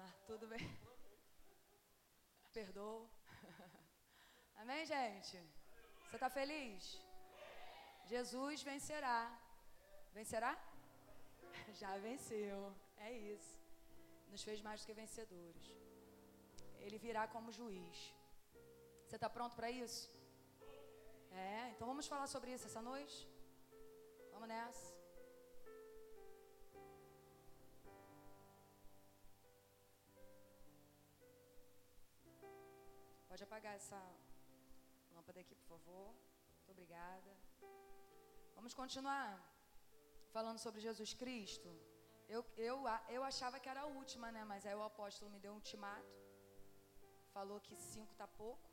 Mas tudo bem. Perdoa. Amém, gente? Você está feliz? Jesus vencerá. Vencerá? Já venceu. É isso. Nos fez mais do que vencedores. Ele virá como juiz. Você está pronto para isso? É, então vamos falar sobre isso essa noite? Vamos nessa. Pode apagar essa lâmpada aqui, por favor. Muito obrigada. Vamos continuar falando sobre Jesus Cristo. Eu, eu, eu achava que era a última, né? Mas aí o apóstolo me deu um ultimato. Falou que cinco tá pouco.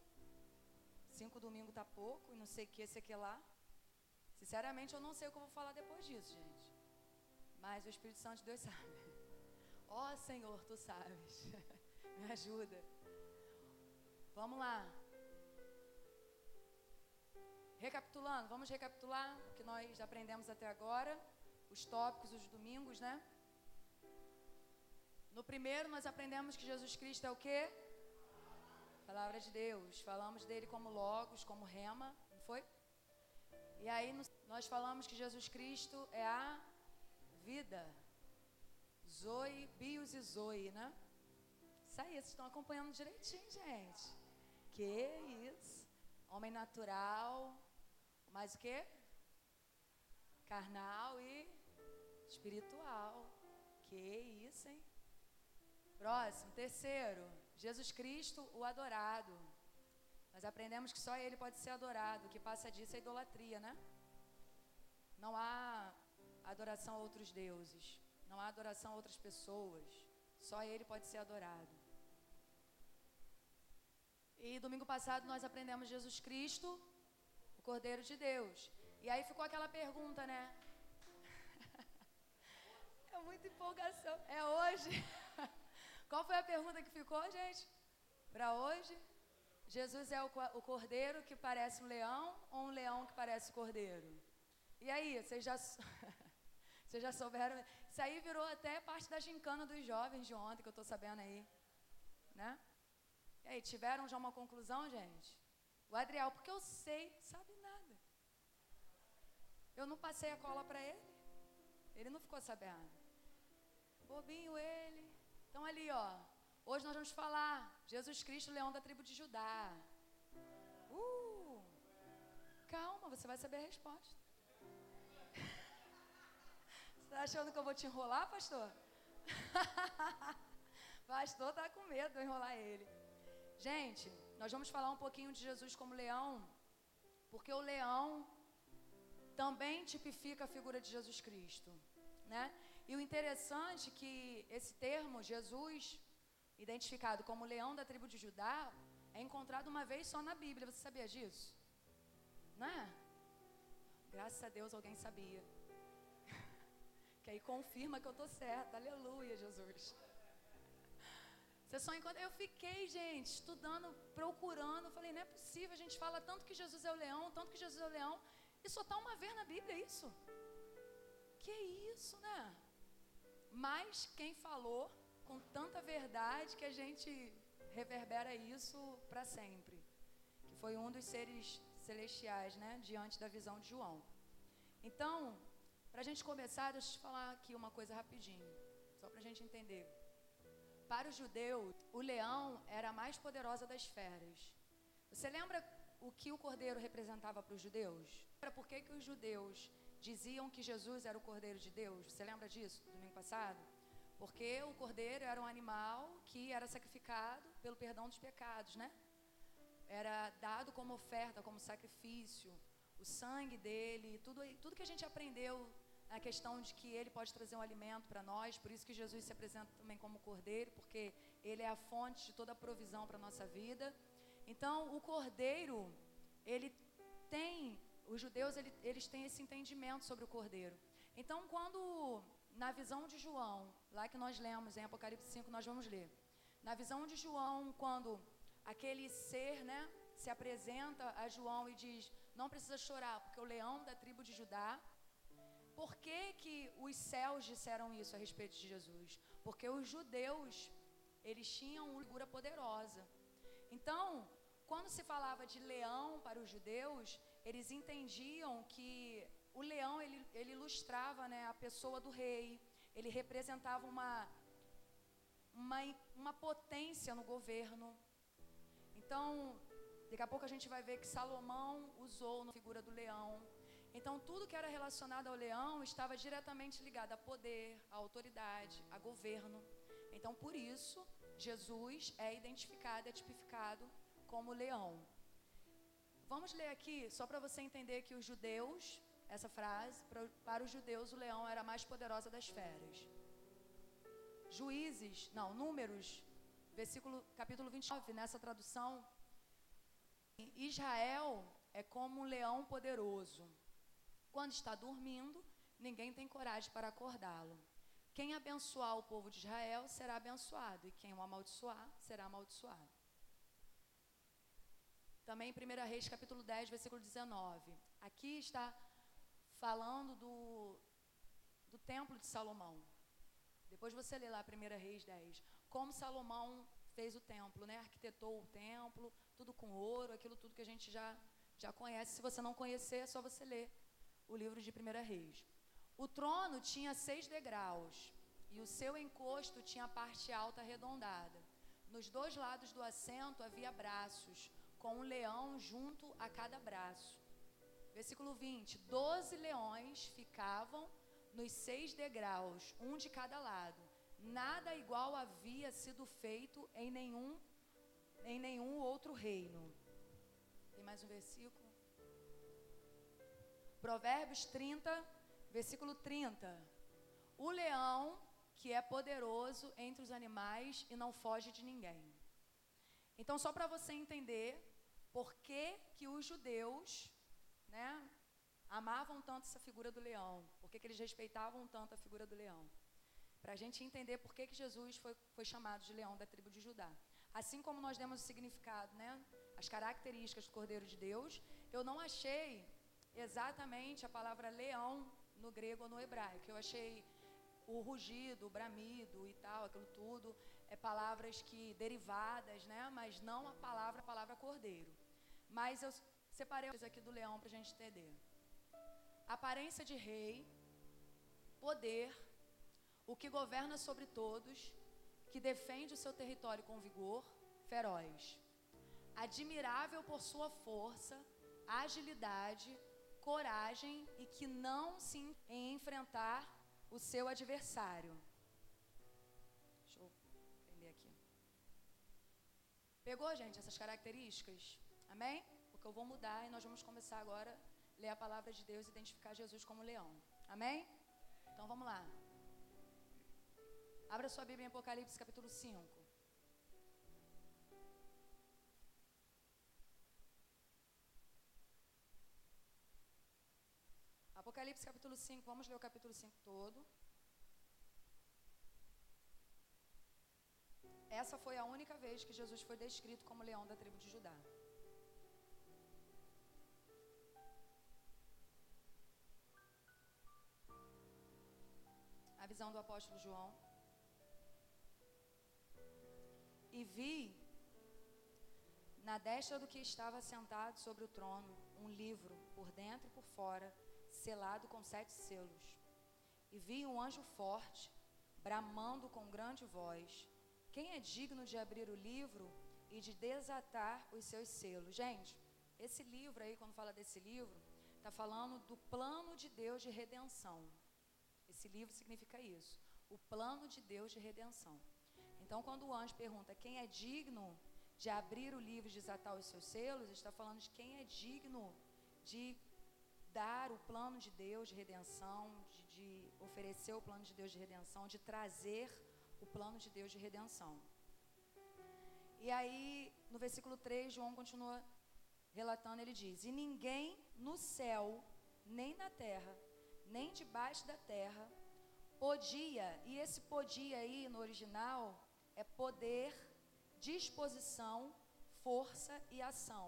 Cinco domingos tá pouco. E não sei o que, esse aqui lá. Sinceramente, eu não sei o que eu vou falar depois disso, gente. Mas o Espírito Santo de Deus sabe. Ó oh, Senhor, tu sabes. me ajuda. Vamos lá. Recapitulando, vamos recapitular o que nós aprendemos até agora, os tópicos, os domingos, né? No primeiro, nós aprendemos que Jesus Cristo é o quê? Palavra de Deus. Falamos dele como Logos, como Rema, não foi? E aí nós falamos que Jesus Cristo é a vida. Zoe, bios e Zoe, né? Isso aí, vocês estão acompanhando direitinho, gente. Que isso? Homem natural, mais o que? Carnal e espiritual. Que isso, hein? Próximo, terceiro, Jesus Cristo, o adorado. Nós aprendemos que só Ele pode ser adorado, o que passa disso é idolatria, né? Não há adoração a outros deuses, não há adoração a outras pessoas, só Ele pode ser adorado. E domingo passado nós aprendemos Jesus Cristo, o Cordeiro de Deus. E aí ficou aquela pergunta, né? é muita empolgação. É hoje. Qual foi a pergunta que ficou, gente? Para hoje? Jesus é o, o cordeiro que parece um leão ou um leão que parece cordeiro? E aí, vocês já, vocês já souberam? Isso aí virou até parte da gincana dos jovens de ontem, que eu estou sabendo aí. Né? E aí, tiveram já uma conclusão, gente? O Adriel, porque eu sei, sabe nada. Eu não passei a cola para ele. Ele não ficou sabendo. Bobinho ele. Então ali, ó. Hoje nós vamos falar Jesus Cristo, leão da tribo de Judá. Uh! Calma, você vai saber a resposta. Você está achando que eu vou te enrolar, pastor? pastor tá com medo de enrolar ele. Gente, nós vamos falar um pouquinho de Jesus como leão, porque o leão também tipifica a figura de Jesus Cristo, né? E o interessante é que esse termo, Jesus, identificado como leão da tribo de Judá, é encontrado uma vez só na Bíblia. Você sabia disso? Não é? Graças a Deus alguém sabia. que aí confirma que eu estou certa. Aleluia, Jesus. Você só encontra. Eu fiquei, gente, estudando, procurando. Falei, não é possível. A gente fala tanto que Jesus é o leão, tanto que Jesus é o leão. E só está uma vez na Bíblia, isso? Que isso, né? Mas quem falou com tanta verdade que a gente reverbera isso para sempre. Que foi um dos seres celestiais, né? Diante da visão de João. Então, para a gente começar, deixa eu te falar aqui uma coisa rapidinho. Só para a gente entender. Para os judeus, o leão era a mais poderosa das feras. Você lembra o que o cordeiro representava para os judeus? Por que, que os judeus diziam que Jesus era o cordeiro de Deus? Você lembra disso, domingo passado? Porque o cordeiro era um animal que era sacrificado pelo perdão dos pecados, né? Era dado como oferta, como sacrifício, o sangue dele, tudo, tudo que a gente aprendeu a questão de que ele pode trazer um alimento para nós, por isso que Jesus se apresenta também como cordeiro, porque ele é a fonte de toda a provisão para a nossa vida. Então, o cordeiro, ele tem, os judeus, ele, eles têm esse entendimento sobre o cordeiro. Então, quando, na visão de João, lá que nós lemos em Apocalipse 5, nós vamos ler. Na visão de João, quando aquele ser, né, se apresenta a João e diz: Não precisa chorar, porque o leão da tribo de Judá por que, que os céus disseram isso a respeito de Jesus? Porque os judeus eles tinham uma figura poderosa. Então, quando se falava de leão para os judeus, eles entendiam que o leão ele, ele ilustrava né, a pessoa do rei, ele representava uma, uma, uma potência no governo. Então, daqui a pouco a gente vai ver que Salomão usou a figura do leão. Então, tudo que era relacionado ao leão estava diretamente ligado a poder, a autoridade, a governo. Então, por isso, Jesus é identificado, é tipificado como leão. Vamos ler aqui, só para você entender que os judeus, essa frase, para, para os judeus o leão era a mais poderosa das feras. Juízes, não, Números, versículo, capítulo 29, nessa tradução, Israel é como um leão poderoso. Quando está dormindo, ninguém tem coragem para acordá-lo. Quem abençoar o povo de Israel será abençoado, e quem o amaldiçoar será amaldiçoado. Também em 1 Reis, capítulo 10, versículo 19. Aqui está falando do, do templo de Salomão. Depois você lê lá 1 Reis 10. Como Salomão fez o templo, né? Arquitetou o templo, tudo com ouro, aquilo tudo que a gente já, já conhece. Se você não conhecer, é só você ler o livro de 1 Reis. O trono tinha seis degraus e o seu encosto tinha a parte alta arredondada. Nos dois lados do assento havia braços, com um leão junto a cada braço. Versículo 20: Doze leões ficavam nos seis degraus, um de cada lado. Nada igual havia sido feito em nenhum, em nenhum outro reino. Tem mais um versículo? Provérbios 30, Versículo 30. O leão, que é poderoso entre os animais e não foge de ninguém. Então, só para você entender por que, que os judeus né, amavam tanto essa figura do leão, por que, que eles respeitavam tanto a figura do leão. Para a gente entender por que, que Jesus foi, foi chamado de leão da tribo de Judá. Assim como nós demos o significado, né, as características do Cordeiro de Deus, eu não achei exatamente a palavra leão no grego ou no hebraico. Eu achei o rugido, o bramido e tal, aquilo tudo, é palavras que derivadas, né? Mas não a palavra, a palavra cordeiro. Mas eu separei aqui do leão para a gente entender. Aparência de rei, poder, o que governa sobre todos, que defende o seu território com vigor, feroz. Admirável por sua força, agilidade, coragem e que não se em enfrentar o seu adversário. Deixa eu prender aqui. Pegou, gente, essas características? Amém? Porque eu vou mudar e nós vamos começar agora a ler a palavra de Deus e identificar Jesus como leão. Amém? Então vamos lá. Abra sua Bíblia em Apocalipse capítulo 5. Apocalipse capítulo 5, vamos ler o capítulo 5 todo. Essa foi a única vez que Jesus foi descrito como leão da tribo de Judá. A visão do apóstolo João. E vi na destra do que estava sentado sobre o trono um livro, por dentro e por fora, selado com sete selos. E vi um anjo forte, bramando com grande voz: Quem é digno de abrir o livro e de desatar os seus selos? Gente, esse livro aí, quando fala desse livro, está falando do plano de Deus de redenção. Esse livro significa isso, o plano de Deus de redenção. Então, quando o anjo pergunta quem é digno de abrir o livro e desatar os seus selos, está falando de quem é digno de o plano de Deus de redenção, de, de oferecer o plano de Deus de redenção, de trazer o plano de Deus de redenção. E aí, no versículo 3, João continua relatando, ele diz: E ninguém no céu, nem na terra, nem debaixo da terra, podia, e esse podia aí no original é poder, disposição, força e ação.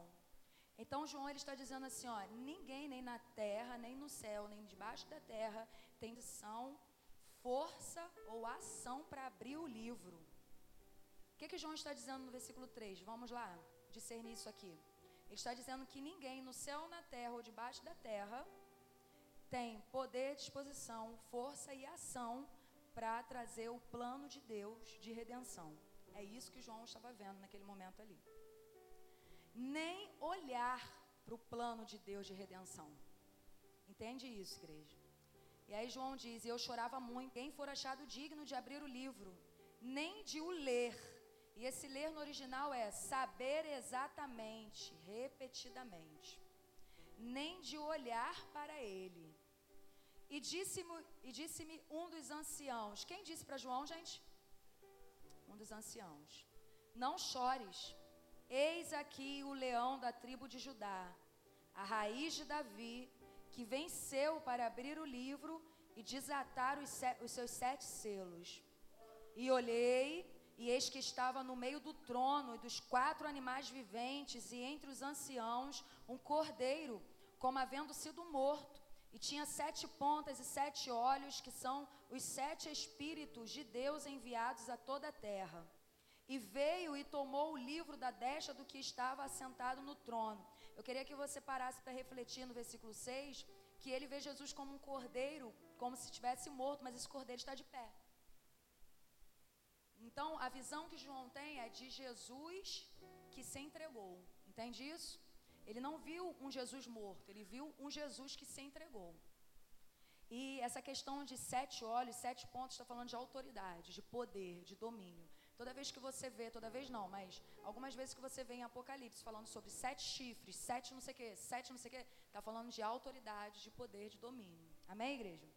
Então João ele está dizendo assim, ó, ninguém nem na terra, nem no céu, nem debaixo da terra tem ação, força ou ação para abrir o livro. que, que João está dizendo no versículo 3? Vamos lá discernir isso aqui. Ele está dizendo que ninguém no céu, na terra ou debaixo da terra tem poder, disposição, força e ação para trazer o plano de Deus de redenção. É isso que João estava vendo naquele momento ali. Nem olhar para o plano de Deus de redenção. Entende isso, igreja? E aí João diz: Eu chorava muito. Quem for achado digno de abrir o livro, nem de o ler. E esse ler no original é saber exatamente, repetidamente, nem de olhar para ele. E disse-me disse um dos anciãos: Quem disse para João, gente? Um dos anciãos: Não chores, eis aqui o leão da tribo de Judá, a raiz de Davi, que venceu para abrir o livro e desatar os, os seus sete selos. E olhei, e eis que estava no meio do trono e dos quatro animais viventes, e entre os anciãos, um cordeiro, como havendo sido morto e tinha sete pontas e sete olhos, que são os sete Espíritos de Deus enviados a toda a terra. E veio e tomou o livro da destra do que estava assentado no trono. Eu queria que você parasse para refletir no versículo 6, que ele vê Jesus como um cordeiro, como se estivesse morto, mas esse cordeiro está de pé. Então, a visão que João tem é de Jesus que se entregou. Entende isso? Ele não viu um Jesus morto, ele viu um Jesus que se entregou. E essa questão de sete olhos, sete pontos, está falando de autoridade, de poder, de domínio. Toda vez que você vê, toda vez não, mas algumas vezes que você vê em Apocalipse falando sobre sete chifres, sete não sei o quê, sete não sei o quê, está falando de autoridade, de poder, de domínio. Amém, igreja?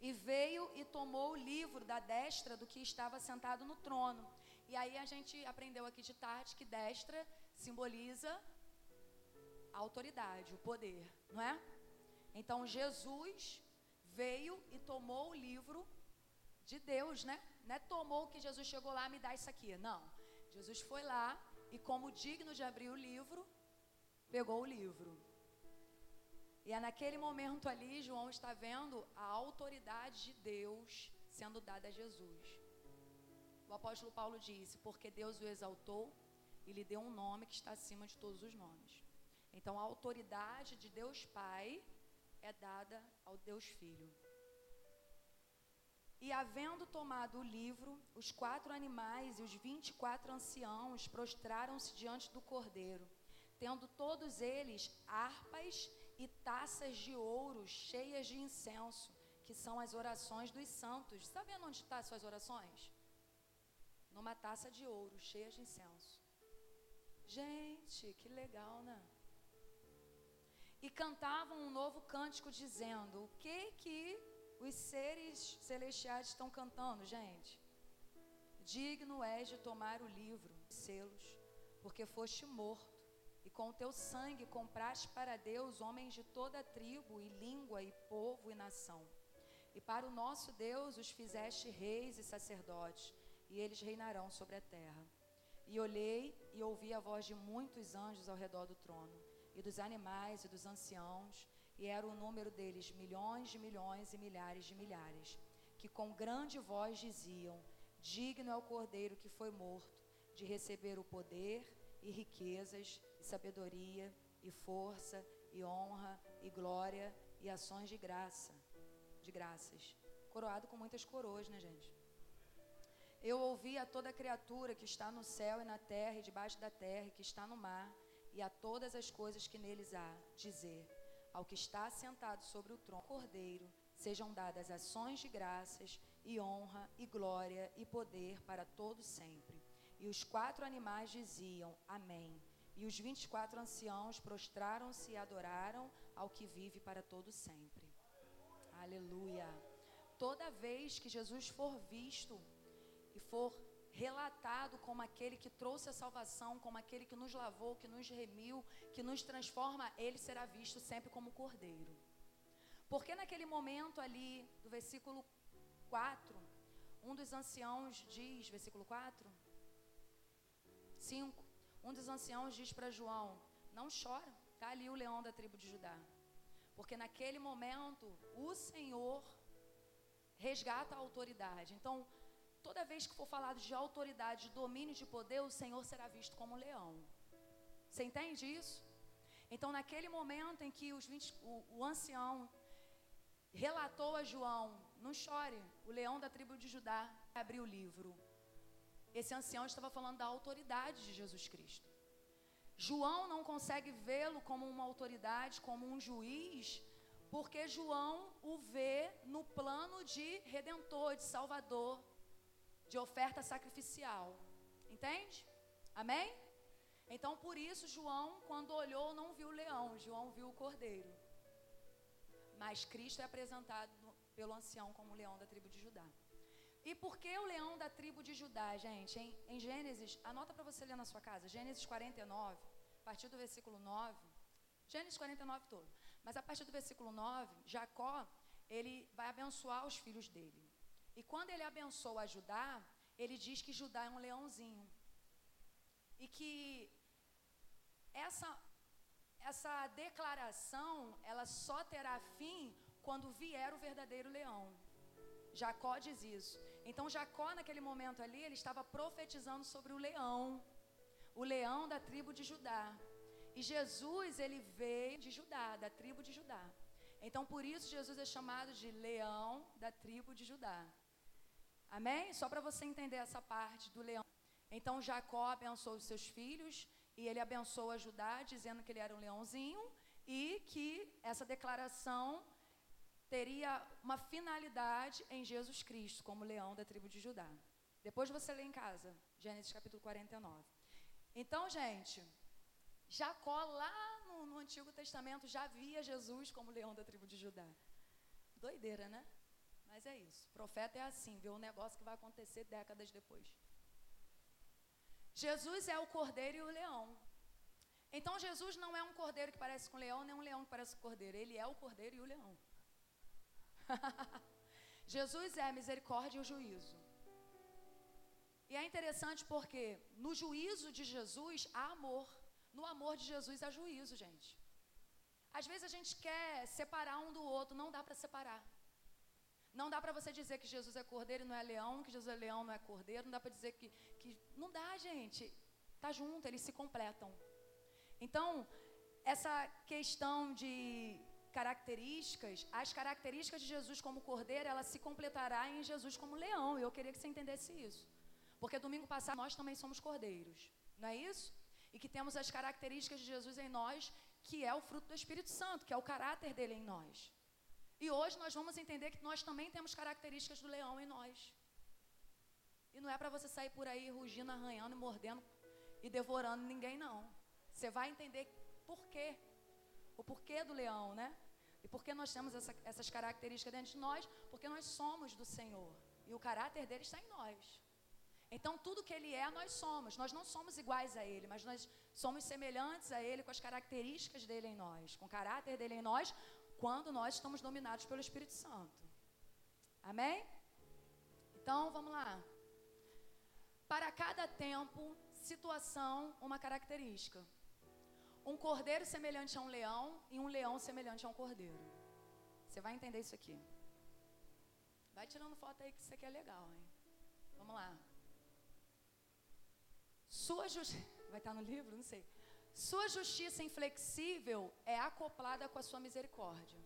E veio e tomou o livro da destra do que estava sentado no trono. E aí a gente aprendeu aqui de tarde que destra simboliza a autoridade, o poder, não é? Então Jesus veio e tomou o livro de Deus, né? Não é tomou que Jesus chegou lá, me dá isso aqui. Não. Jesus foi lá e, como digno de abrir o livro, pegou o livro. E é naquele momento ali, João está vendo a autoridade de Deus sendo dada a Jesus. O apóstolo Paulo disse: Porque Deus o exaltou e lhe deu um nome que está acima de todos os nomes. Então a autoridade de Deus Pai é dada ao Deus Filho. E havendo tomado o livro, os quatro animais e os vinte e quatro anciãos prostraram-se diante do cordeiro, tendo todos eles harpas e taças de ouro cheias de incenso, que são as orações dos santos. Está vendo onde estão tá suas orações? Numa taça de ouro cheia de incenso. Gente, que legal, né? e cantavam um novo cântico dizendo: O que que os seres celestiais estão cantando, gente? Digno és de tomar o livro, selos, porque foste morto, e com o teu sangue compraste para Deus homens de toda tribo e língua e povo e nação. E para o nosso Deus os fizeste reis e sacerdotes, e eles reinarão sobre a terra. E olhei e ouvi a voz de muitos anjos ao redor do trono e dos animais e dos anciãos, e era o número deles milhões de milhões e milhares de milhares, que com grande voz diziam: Digno é o cordeiro que foi morto de receber o poder e riquezas, e sabedoria, e força, e honra, e glória, e ações de graça, de graças. Coroado com muitas coroas, né, gente? Eu ouvi a toda criatura que está no céu e na terra e debaixo da terra e que está no mar e a todas as coisas que neles há, dizer: Ao que está sentado sobre o trono, Cordeiro, sejam dadas ações de graças e honra e glória e poder para todo sempre. E os quatro animais diziam: Amém. E os vinte e quatro anciãos prostraram-se e adoraram ao que vive para todo sempre. Aleluia. Toda vez que Jesus for visto e for relatado como aquele que trouxe a salvação, como aquele que nos lavou, que nos remiu, que nos transforma, ele será visto sempre como cordeiro. Porque naquele momento ali, do versículo 4, um dos anciãos diz, versículo 4, 5, um dos anciãos diz para João: Não chora, está ali o leão da tribo de Judá. Porque naquele momento o Senhor resgata a autoridade. Então, toda vez que for falado de autoridade, de domínio, de poder, o Senhor será visto como um leão. Você entende isso? Então, naquele momento em que os 20, o, o ancião relatou a João: Não chore, o leão da tribo de Judá abriu o livro. Esse ancião estava falando da autoridade de Jesus Cristo. João não consegue vê-lo como uma autoridade, como um juiz, porque João o vê no plano de redentor, de salvador, de oferta sacrificial. Entende? Amém? Então, por isso, João, quando olhou, não viu o leão, João viu o cordeiro. Mas Cristo é apresentado pelo ancião como o leão da tribo de Judá. E por que o leão da tribo de Judá, gente? Em, em Gênesis, anota para você ler na sua casa, Gênesis 49, a partir do versículo 9. Gênesis 49 todo. Mas a partir do versículo 9, Jacó, ele vai abençoar os filhos dele. E quando ele abençoa Judá, ele diz que Judá é um leãozinho. E que essa, essa declaração, ela só terá fim quando vier o verdadeiro leão. Jacó diz isso. Então Jacó naquele momento ali, ele estava profetizando sobre o leão, o leão da tribo de Judá. E Jesus, ele veio de Judá, da tribo de Judá. Então por isso Jesus é chamado de leão da tribo de Judá. Amém? Só para você entender essa parte do leão. Então Jacó abençoou os seus filhos e ele abençoa Judá, dizendo que ele era um leãozinho e que essa declaração teria uma finalidade em Jesus Cristo, como leão da tribo de Judá. Depois você lê em casa, Gênesis capítulo 49. Então, gente, Jacó lá no, no Antigo Testamento já via Jesus como leão da tribo de Judá. Doideira, né? Mas é isso. Profeta é assim, vê um negócio que vai acontecer décadas depois. Jesus é o cordeiro e o leão. Então Jesus não é um cordeiro que parece com leão, nem um leão que parece com cordeiro. Ele é o cordeiro e o leão. Jesus é a misericórdia e o juízo. E é interessante porque no juízo de Jesus há amor. No amor de Jesus há juízo, gente. Às vezes a gente quer separar um do outro, não dá para separar. Não dá para você dizer que Jesus é cordeiro e não é leão, que Jesus é leão não é cordeiro, não dá para dizer que, que. Não dá, gente. Tá junto, eles se completam. Então, essa questão de características, as características de Jesus como cordeiro, ela se completará em Jesus como leão. Eu queria que você entendesse isso. Porque domingo passado nós também somos cordeiros, não é isso? E que temos as características de Jesus em nós, que é o fruto do Espírito Santo, que é o caráter dele em nós. E hoje nós vamos entender que nós também temos características do leão em nós. E não é para você sair por aí rugindo, arranhando, mordendo e devorando ninguém, não. Você vai entender por quê o porquê do leão, né? E por que nós temos essa, essas características dentro de nós? Porque nós somos do Senhor. E o caráter dele está em nós. Então, tudo que ele é, nós somos. Nós não somos iguais a ele, mas nós somos semelhantes a ele com as características dele em nós, com o caráter dele em nós, quando nós estamos dominados pelo Espírito Santo. Amém? Então, vamos lá. Para cada tempo, situação, uma característica. Um cordeiro semelhante a um leão e um leão semelhante a um cordeiro. Você vai entender isso aqui. Vai tirando foto aí que isso aqui é legal, hein? Vamos lá. Sua justiça. Vai estar no livro? Não sei. Sua justiça inflexível é acoplada com a sua misericórdia.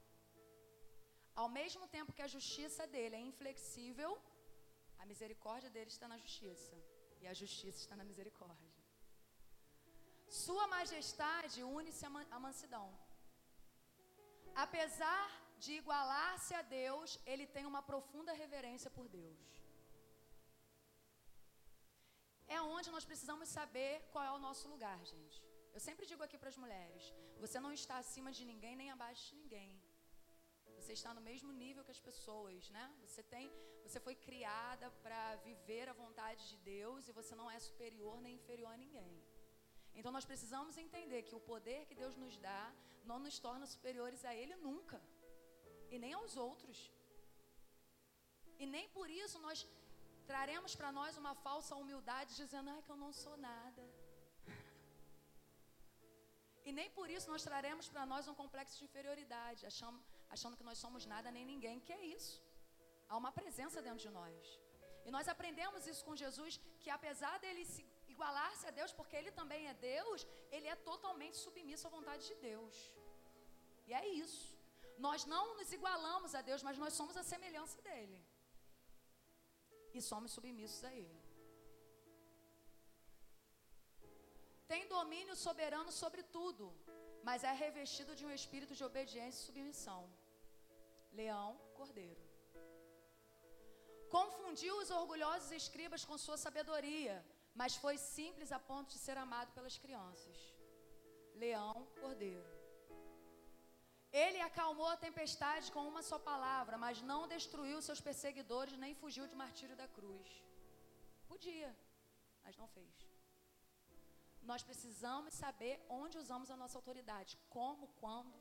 Ao mesmo tempo que a justiça dele é inflexível, a misericórdia dele está na justiça. E a justiça está na misericórdia. Sua majestade une-se à mansidão. Apesar de igualar-se a Deus, ele tem uma profunda reverência por Deus. É onde nós precisamos saber qual é o nosso lugar, gente. Eu sempre digo aqui para as mulheres: você não está acima de ninguém nem abaixo de ninguém. Você está no mesmo nível que as pessoas, né? Você tem, você foi criada para viver a vontade de Deus e você não é superior nem inferior a ninguém. Então nós precisamos entender que o poder que Deus nos dá não nos torna superiores a Ele nunca, e nem aos outros. E nem por isso nós traremos para nós uma falsa humildade, dizendo, ai, que eu não sou nada. E nem por isso nós traremos para nós um complexo de inferioridade, achando, achando que nós somos nada nem ninguém. Que é isso? Há uma presença dentro de nós. E nós aprendemos isso com Jesus, que apesar dele se igualar-se a Deus, porque ele também é Deus, ele é totalmente submisso à vontade de Deus. E é isso. Nós não nos igualamos a Deus, mas nós somos a semelhança dele. E somos submissos a ele. Tem domínio soberano sobre tudo, mas é revestido de um espírito de obediência e submissão. Leão, cordeiro. Confundiu os orgulhosos escribas com sua sabedoria, mas foi simples a ponto de ser amado pelas crianças. Leão, cordeiro. Ele acalmou a tempestade com uma só palavra, mas não destruiu seus perseguidores nem fugiu de martírio da cruz. Podia, mas não fez. Nós precisamos saber onde usamos a nossa autoridade, como, quando.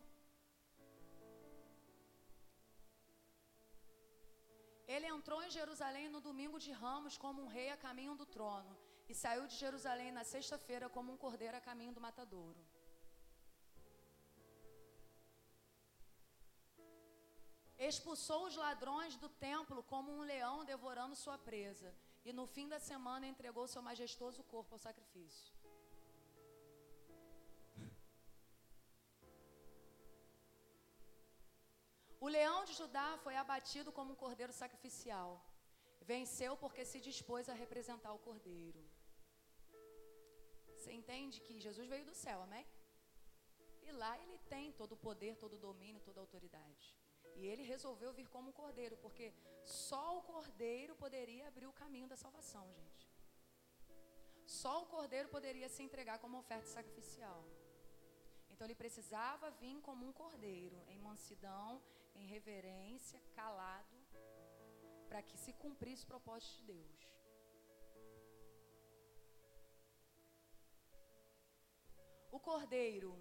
Ele entrou em Jerusalém no domingo de Ramos como um rei a caminho do trono e saiu de Jerusalém na sexta-feira como um cordeiro a caminho do matadouro. Expulsou os ladrões do templo como um leão devorando sua presa, e no fim da semana entregou seu majestoso corpo ao sacrifício. O leão de Judá foi abatido como um cordeiro sacrificial. Venceu porque se dispôs a representar o cordeiro. Você entende que Jesus veio do céu, amém? E lá ele tem todo o poder, todo o domínio, toda a autoridade. E ele resolveu vir como um cordeiro, porque só o cordeiro poderia abrir o caminho da salvação, gente. Só o cordeiro poderia se entregar como oferta sacrificial. Então ele precisava vir como um cordeiro, em mansidão, em reverência, calado, para que se cumprisse o propósito de Deus. O cordeiro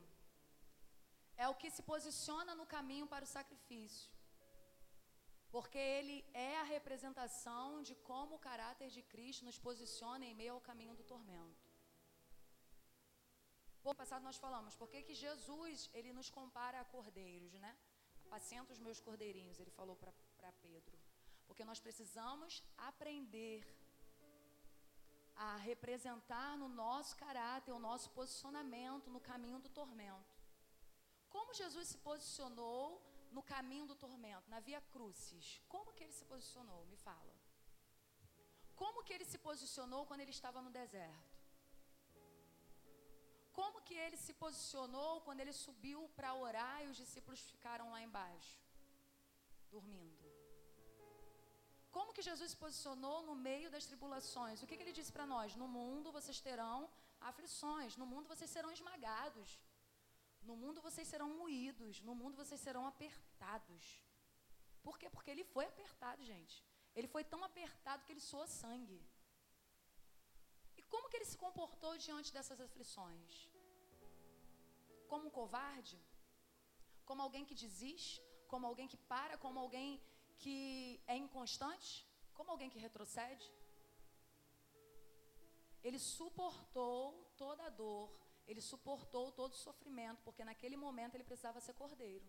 é o que se posiciona no caminho para o sacrifício. Porque ele é a representação de como o caráter de Cristo nos posiciona em meio ao caminho do tormento. No passado nós falamos, por que, que Jesus ele nos compara a cordeiros, né? Apacenta os meus cordeirinhos, ele falou para Pedro. Porque nós precisamos aprender a representar no nosso caráter, o nosso posicionamento no caminho do tormento. Como Jesus se posicionou no caminho do tormento, na via crucis? Como que ele se posicionou? Me fala. Como que ele se posicionou quando ele estava no deserto? Como que ele se posicionou quando ele subiu para orar e os discípulos ficaram lá embaixo, dormindo? Como que Jesus se posicionou no meio das tribulações? O que, que ele disse para nós? No mundo vocês terão aflições, no mundo vocês serão esmagados, no mundo vocês serão moídos, no mundo vocês serão apertados. Por quê? Porque ele foi apertado, gente. Ele foi tão apertado que ele soou sangue. Como que ele se comportou diante dessas aflições? Como um covarde? Como alguém que desiste? Como alguém que para? Como alguém que é inconstante? Como alguém que retrocede? Ele suportou toda a dor, ele suportou todo o sofrimento, porque naquele momento ele precisava ser cordeiro.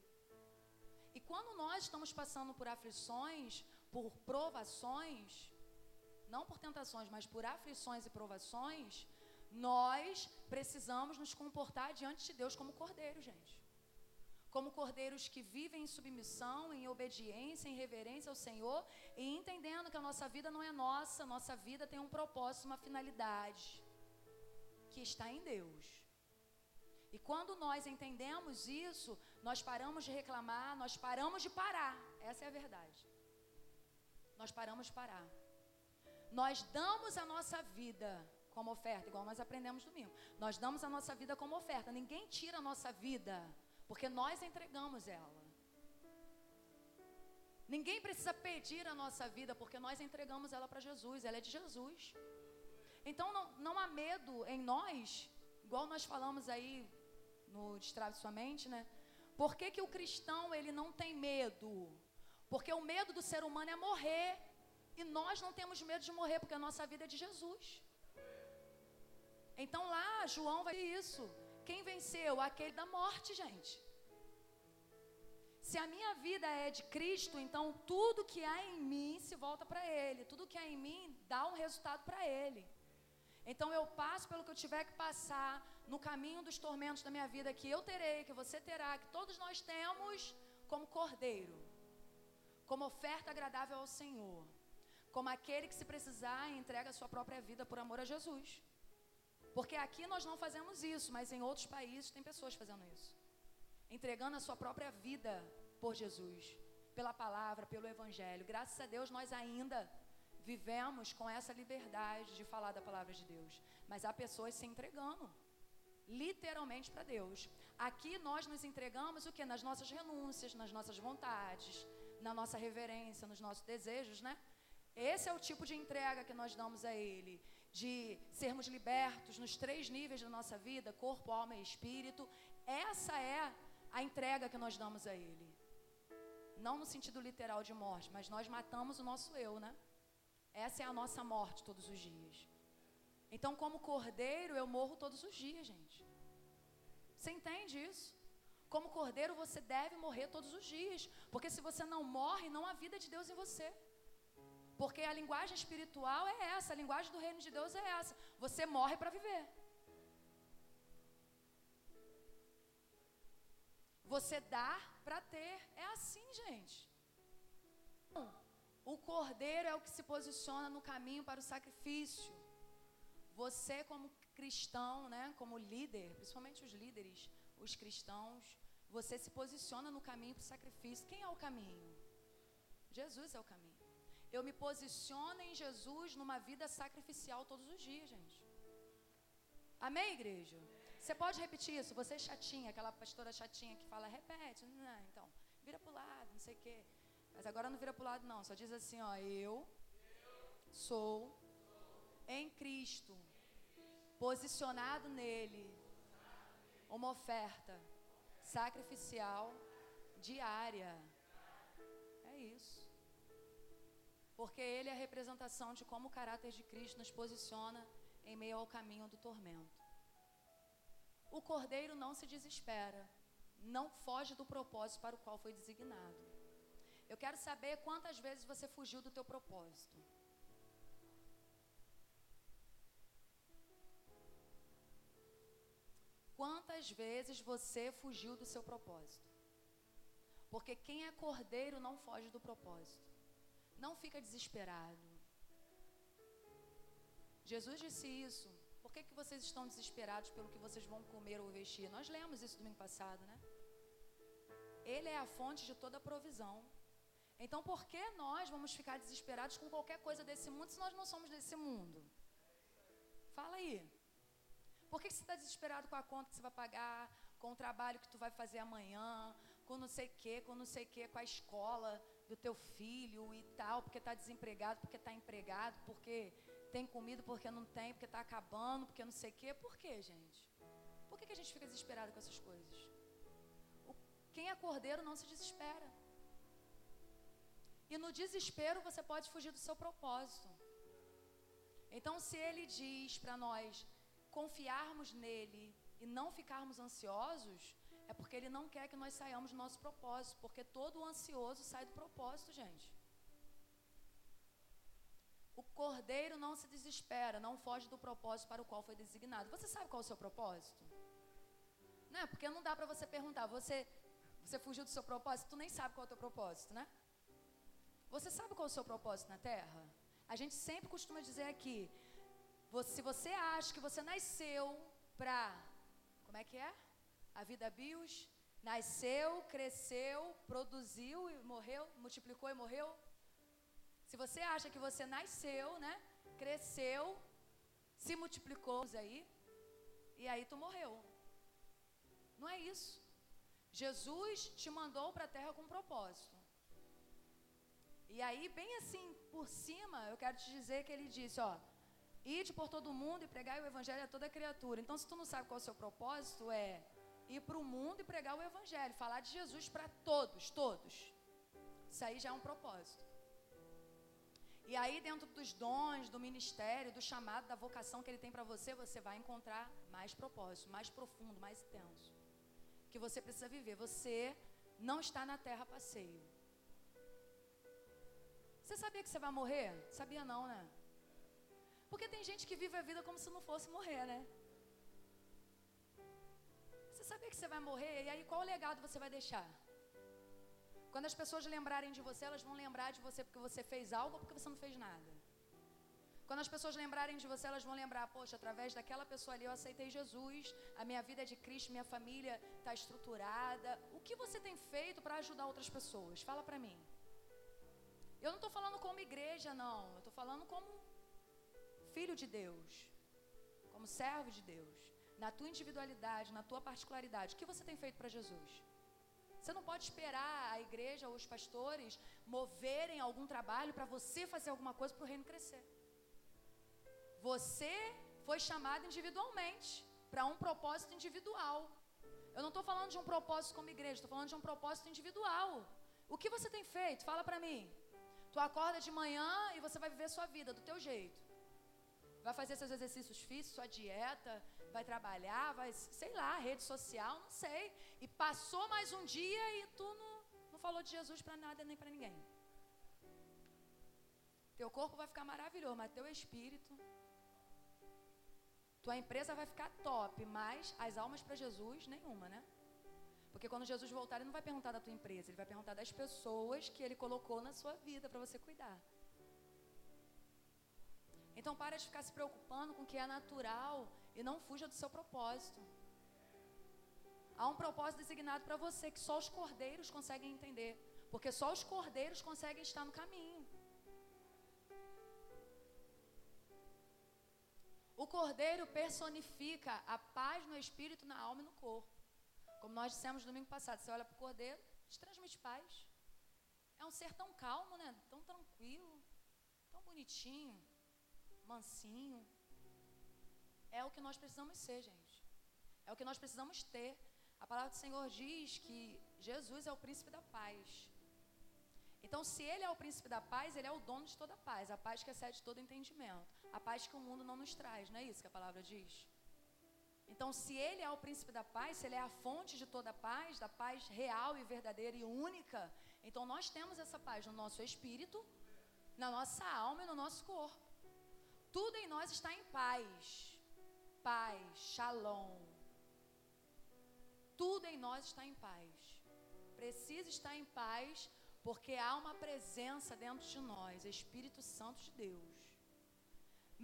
E quando nós estamos passando por aflições, por provações, não por tentações, mas por aflições e provações, nós precisamos nos comportar diante de Deus como cordeiro, gente. Como cordeiros que vivem em submissão, em obediência, em reverência ao Senhor e entendendo que a nossa vida não é nossa, nossa vida tem um propósito, uma finalidade que está em Deus. E quando nós entendemos isso, nós paramos de reclamar, nós paramos de parar. Essa é a verdade. Nós paramos de parar. Nós damos a nossa vida como oferta, igual nós aprendemos domingo. Nós damos a nossa vida como oferta. Ninguém tira a nossa vida, porque nós entregamos ela. Ninguém precisa pedir a nossa vida, porque nós entregamos ela para Jesus. Ela é de Jesus. Então não, não há medo em nós, igual nós falamos aí no Destrave Sua Mente, né? Por que, que o cristão ele não tem medo? Porque o medo do ser humano é morrer. E nós não temos medo de morrer, porque a nossa vida é de Jesus. Então lá, João vai isso. Quem venceu? Aquele da morte, gente. Se a minha vida é de Cristo, então tudo que há em mim se volta para Ele. Tudo que há em mim dá um resultado para Ele. Então eu passo pelo que eu tiver que passar no caminho dos tormentos da minha vida que eu terei, que você terá, que todos nós temos como cordeiro, como oferta agradável ao Senhor, como aquele que se precisar entrega a sua própria vida por amor a Jesus. Porque aqui nós não fazemos isso, mas em outros países tem pessoas fazendo isso entregando a sua própria vida por Jesus, pela palavra, pelo Evangelho. Graças a Deus nós ainda vivemos com essa liberdade de falar da palavra de Deus, mas há pessoas se entregando literalmente para Deus. Aqui nós nos entregamos o que? Nas nossas renúncias, nas nossas vontades, na nossa reverência, nos nossos desejos, né? Esse é o tipo de entrega que nós damos a Ele, de sermos libertos nos três níveis da nossa vida, corpo, alma e espírito. Essa é a entrega que nós damos a Ele. Não no sentido literal de morte, mas nós matamos o nosso eu, né? Essa é a nossa morte todos os dias. Então, como cordeiro, eu morro todos os dias, gente. Você entende isso? Como cordeiro, você deve morrer todos os dias. Porque se você não morre, não há vida de Deus em você. Porque a linguagem espiritual é essa, a linguagem do reino de Deus é essa. Você morre para viver. Você dá para ter. É assim, gente. O cordeiro é o que se posiciona no caminho para o sacrifício. Você, como cristão, né, como líder, principalmente os líderes, os cristãos, você se posiciona no caminho para o sacrifício. Quem é o caminho? Jesus é o caminho. Eu me posiciono em Jesus numa vida sacrificial todos os dias, gente. Amém, igreja? Você pode repetir isso? Você é chatinha, aquela pastora chatinha que fala, repete. Não, então, vira para o lado, não sei o quê. Mas agora não vira para o lado, não. Só diz assim, ó, eu sou em Cristo, posicionado nele, uma oferta sacrificial diária. É isso. Porque ele é a representação de como o caráter de Cristo nos posiciona em meio ao caminho do tormento. O cordeiro não se desespera, não foge do propósito para o qual foi designado. Eu quero saber quantas vezes você fugiu do teu propósito. Quantas vezes você fugiu do seu propósito? Porque quem é cordeiro não foge do propósito. Não fica desesperado. Jesus disse isso por que, que vocês estão desesperados pelo que vocês vão comer ou vestir? Nós lemos isso domingo passado, né? Ele é a fonte de toda a provisão. Então, por que nós vamos ficar desesperados com qualquer coisa desse mundo se nós não somos desse mundo? Fala aí. Por que, que você está desesperado com a conta que você vai pagar, com o trabalho que tu vai fazer amanhã, com não sei o quê, com não sei o quê, com a escola do teu filho e tal, porque está desempregado, porque está empregado, porque tem comida porque não tem, porque está acabando, porque não sei o quê. Por quê, gente? Por que, que a gente fica desesperado com essas coisas? O, quem é cordeiro não se desespera. E no desespero você pode fugir do seu propósito. Então, se ele diz para nós confiarmos nele e não ficarmos ansiosos, é porque ele não quer que nós saiamos do nosso propósito, porque todo ansioso sai do propósito, gente. O cordeiro não se desespera, não foge do propósito para o qual foi designado. Você sabe qual é o seu propósito? Não é? Porque não dá para você perguntar, você, você fugiu do seu propósito, tu nem sabe qual é o teu propósito, né? Você sabe qual é o seu propósito na Terra? A gente sempre costuma dizer aqui, se você acha que você nasceu para, como é que é? A vida bios, nasceu, cresceu, produziu e morreu, multiplicou e morreu, se você acha que você nasceu, né? Cresceu, se multiplicou aí, e aí tu morreu. Não é isso. Jesus te mandou para a terra com um propósito. E aí, bem assim, por cima, eu quero te dizer que ele disse, ó, ide por todo mundo e pregai o evangelho a toda criatura. Então, se tu não sabe qual é o seu propósito, é ir para o mundo e pregar o evangelho, falar de Jesus para todos, todos. Isso aí já é um propósito. E aí, dentro dos dons, do ministério, do chamado, da vocação que ele tem para você, você vai encontrar mais propósito, mais profundo, mais intenso. Que você precisa viver. Você não está na terra passeio. Você sabia que você vai morrer? Sabia não, né? Porque tem gente que vive a vida como se não fosse morrer, né? Sabia que você vai morrer? E aí qual legado você vai deixar? Quando as pessoas lembrarem de você, elas vão lembrar de você porque você fez algo ou porque você não fez nada. Quando as pessoas lembrarem de você, elas vão lembrar: poxa, através daquela pessoa ali eu aceitei Jesus, a minha vida é de Cristo, minha família está estruturada. O que você tem feito para ajudar outras pessoas? Fala para mim. Eu não estou falando como igreja, não. Eu estou falando como filho de Deus, como servo de Deus, na tua individualidade, na tua particularidade. O que você tem feito para Jesus? Você não pode esperar a igreja ou os pastores moverem algum trabalho para você fazer alguma coisa para o reino crescer. Você foi chamado individualmente para um propósito individual. Eu não estou falando de um propósito como igreja, estou falando de um propósito individual. O que você tem feito? Fala para mim. Tu acorda de manhã e você vai viver sua vida do teu jeito. Vai fazer seus exercícios físicos, sua dieta, vai trabalhar, vai, sei lá, rede social, não sei. E passou mais um dia e tu não, não falou de Jesus para nada nem para ninguém. Teu corpo vai ficar maravilhoso, mas teu espírito. Tua empresa vai ficar top, mas as almas para Jesus, nenhuma, né? Porque quando Jesus voltar, ele não vai perguntar da tua empresa, ele vai perguntar das pessoas que ele colocou na sua vida para você cuidar. Então para de ficar se preocupando com o que é natural e não fuja do seu propósito. Há um propósito designado para você que só os cordeiros conseguem entender, porque só os cordeiros conseguem estar no caminho. O cordeiro personifica a paz no espírito, na alma e no corpo. Como nós dissemos domingo passado, você olha para o cordeiro, te transmite paz. É um ser tão calmo, né? Tão tranquilo, tão bonitinho, mansinho. É o que nós precisamos ser, gente. É o que nós precisamos ter. A palavra do Senhor diz que Jesus é o príncipe da paz. Então, se Ele é o príncipe da paz, Ele é o dono de toda a paz, a paz que excede todo entendimento, a paz que o mundo não nos traz, não é isso que a palavra diz? Então, se Ele é o príncipe da paz, se Ele é a fonte de toda a paz, da paz real e verdadeira e única, então nós temos essa paz no nosso espírito, na nossa alma e no nosso corpo. Tudo em nós está em paz, paz, shalom. Tudo em nós está em paz. Precisa estar em paz, porque há uma presença dentro de nós, Espírito Santo de Deus.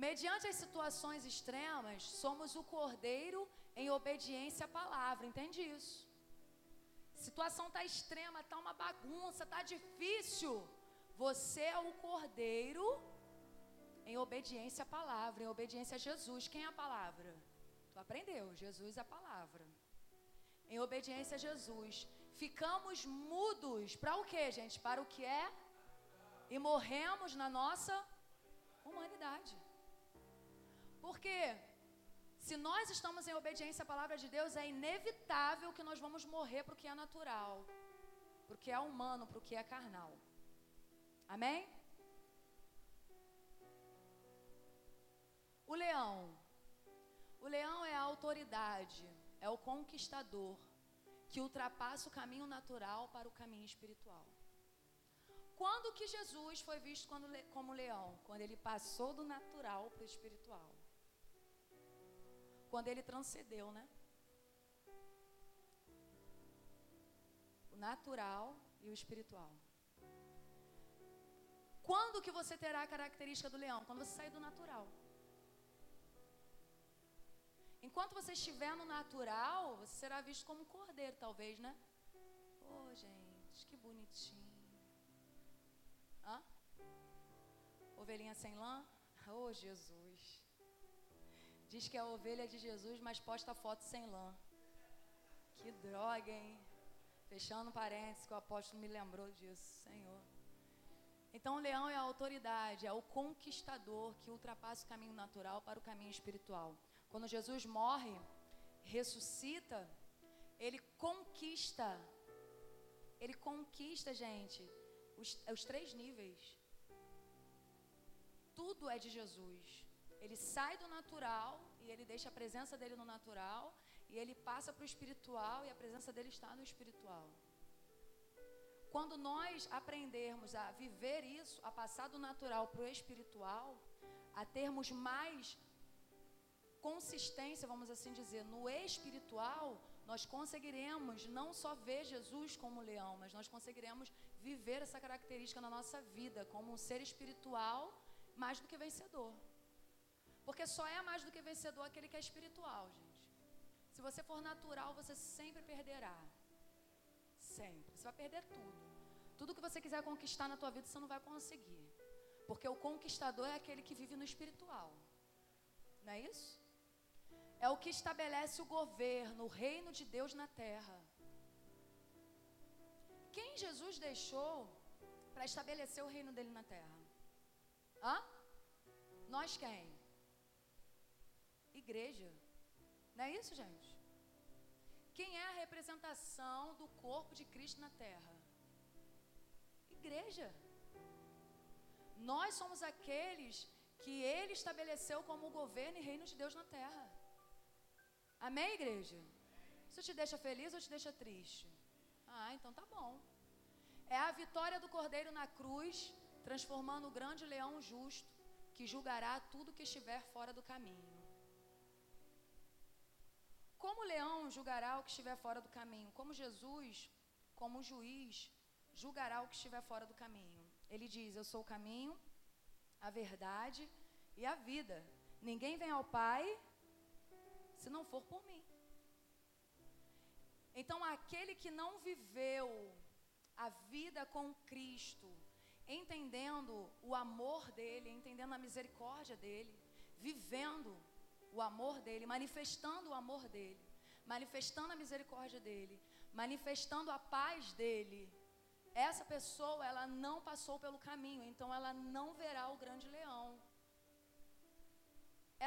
Mediante as situações extremas, somos o cordeiro em obediência à palavra, entende isso? Situação está extrema, está uma bagunça, está difícil. Você é o cordeiro em obediência à palavra, em obediência a Jesus. Quem é a palavra? Tu aprendeu, Jesus é a palavra. Em obediência a Jesus. Ficamos mudos para o que, gente? Para o que é? E morremos na nossa humanidade. Porque se nós estamos em obediência à palavra de Deus, é inevitável que nós vamos morrer para o que é natural, para o que é humano, para o que é carnal. Amém? O leão. O leão é a autoridade, é o conquistador que ultrapassa o caminho natural para o caminho espiritual. Quando que Jesus foi visto como leão? Quando ele passou do natural para o espiritual. Quando ele transcendeu, né? O natural e o espiritual. Quando que você terá a característica do leão? Quando você sair do natural. Enquanto você estiver no natural, você será visto como cordeiro, talvez, né? Oh, gente, que bonitinho. Hã? Ovelhinha sem lã? Oh, Jesus. Diz que é a ovelha de Jesus, mas posta foto sem lã. Que droga, hein? Fechando parênteses, que o apóstolo me lembrou disso, Senhor. Então, o leão é a autoridade, é o conquistador que ultrapassa o caminho natural para o caminho espiritual. Quando Jesus morre, ressuscita, ele conquista. Ele conquista, gente, os, os três níveis. Tudo é de Jesus. Ele sai do natural e ele deixa a presença dele no natural, e ele passa para o espiritual e a presença dele está no espiritual. quando nós aprendermos a viver isso, a passar do natural para o espiritual, a termos mais consistência, vamos assim dizer, no espiritual, nós conseguiremos não só ver Jesus como leão, mas nós conseguiremos viver essa característica na nossa vida como um ser espiritual mais do que vencedor. Porque só é mais do que vencedor aquele que é espiritual, gente. Se você for natural, você sempre perderá. Sempre. Você vai perder tudo. Tudo que você quiser conquistar na tua vida, você não vai conseguir. Porque o conquistador é aquele que vive no espiritual. Não é isso? É o que estabelece o governo, o reino de Deus na terra. Quem Jesus deixou para estabelecer o reino dele na terra? Hã? Nós quem? Igreja. Não é isso, gente? Quem é a representação do corpo de Cristo na terra? Igreja. Nós somos aqueles que Ele estabeleceu como governo e reino de Deus na terra. Amém, igreja? Isso te deixa feliz ou te deixa triste? Ah, então tá bom. É a vitória do Cordeiro na cruz, transformando o grande leão justo, que julgará tudo que estiver fora do caminho. Como o leão julgará o que estiver fora do caminho? Como Jesus, como juiz, julgará o que estiver fora do caminho? Ele diz: Eu sou o caminho, a verdade e a vida. Ninguém vem ao Pai se não for por mim. Então, aquele que não viveu a vida com Cristo, entendendo o amor dele, entendendo a misericórdia dele, vivendo o amor dele, manifestando o amor dele, manifestando a misericórdia dele, manifestando a paz dele, essa pessoa ela não passou pelo caminho, então ela não verá o grande leão.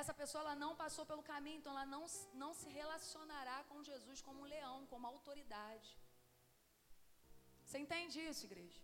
Essa pessoa ela não passou pelo caminho, então ela não, não se relacionará com Jesus como um leão, como autoridade. Você entende isso, igreja?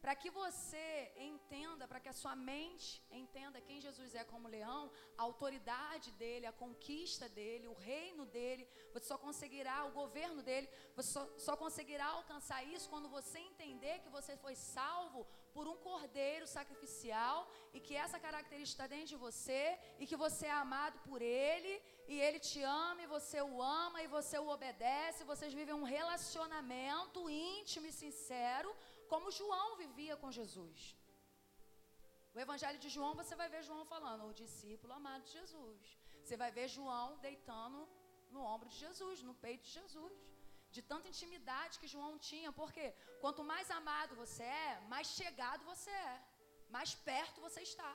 Para que você entenda, para que a sua mente entenda quem Jesus é como leão, a autoridade dele, a conquista dele, o reino dele, você só conseguirá, o governo dele, você só, só conseguirá alcançar isso quando você entender que você foi salvo por um cordeiro sacrificial e que essa característica está dentro de você e que você é amado por ele e ele te ama e você o ama e você o obedece, vocês vivem um relacionamento íntimo e sincero como João vivia com Jesus. O Evangelho de João, você vai ver João falando, o discípulo amado de Jesus. Você vai ver João deitando no ombro de Jesus, no peito de Jesus. De tanta intimidade que João tinha, porque quanto mais amado você é, mais chegado você é, mais perto você está.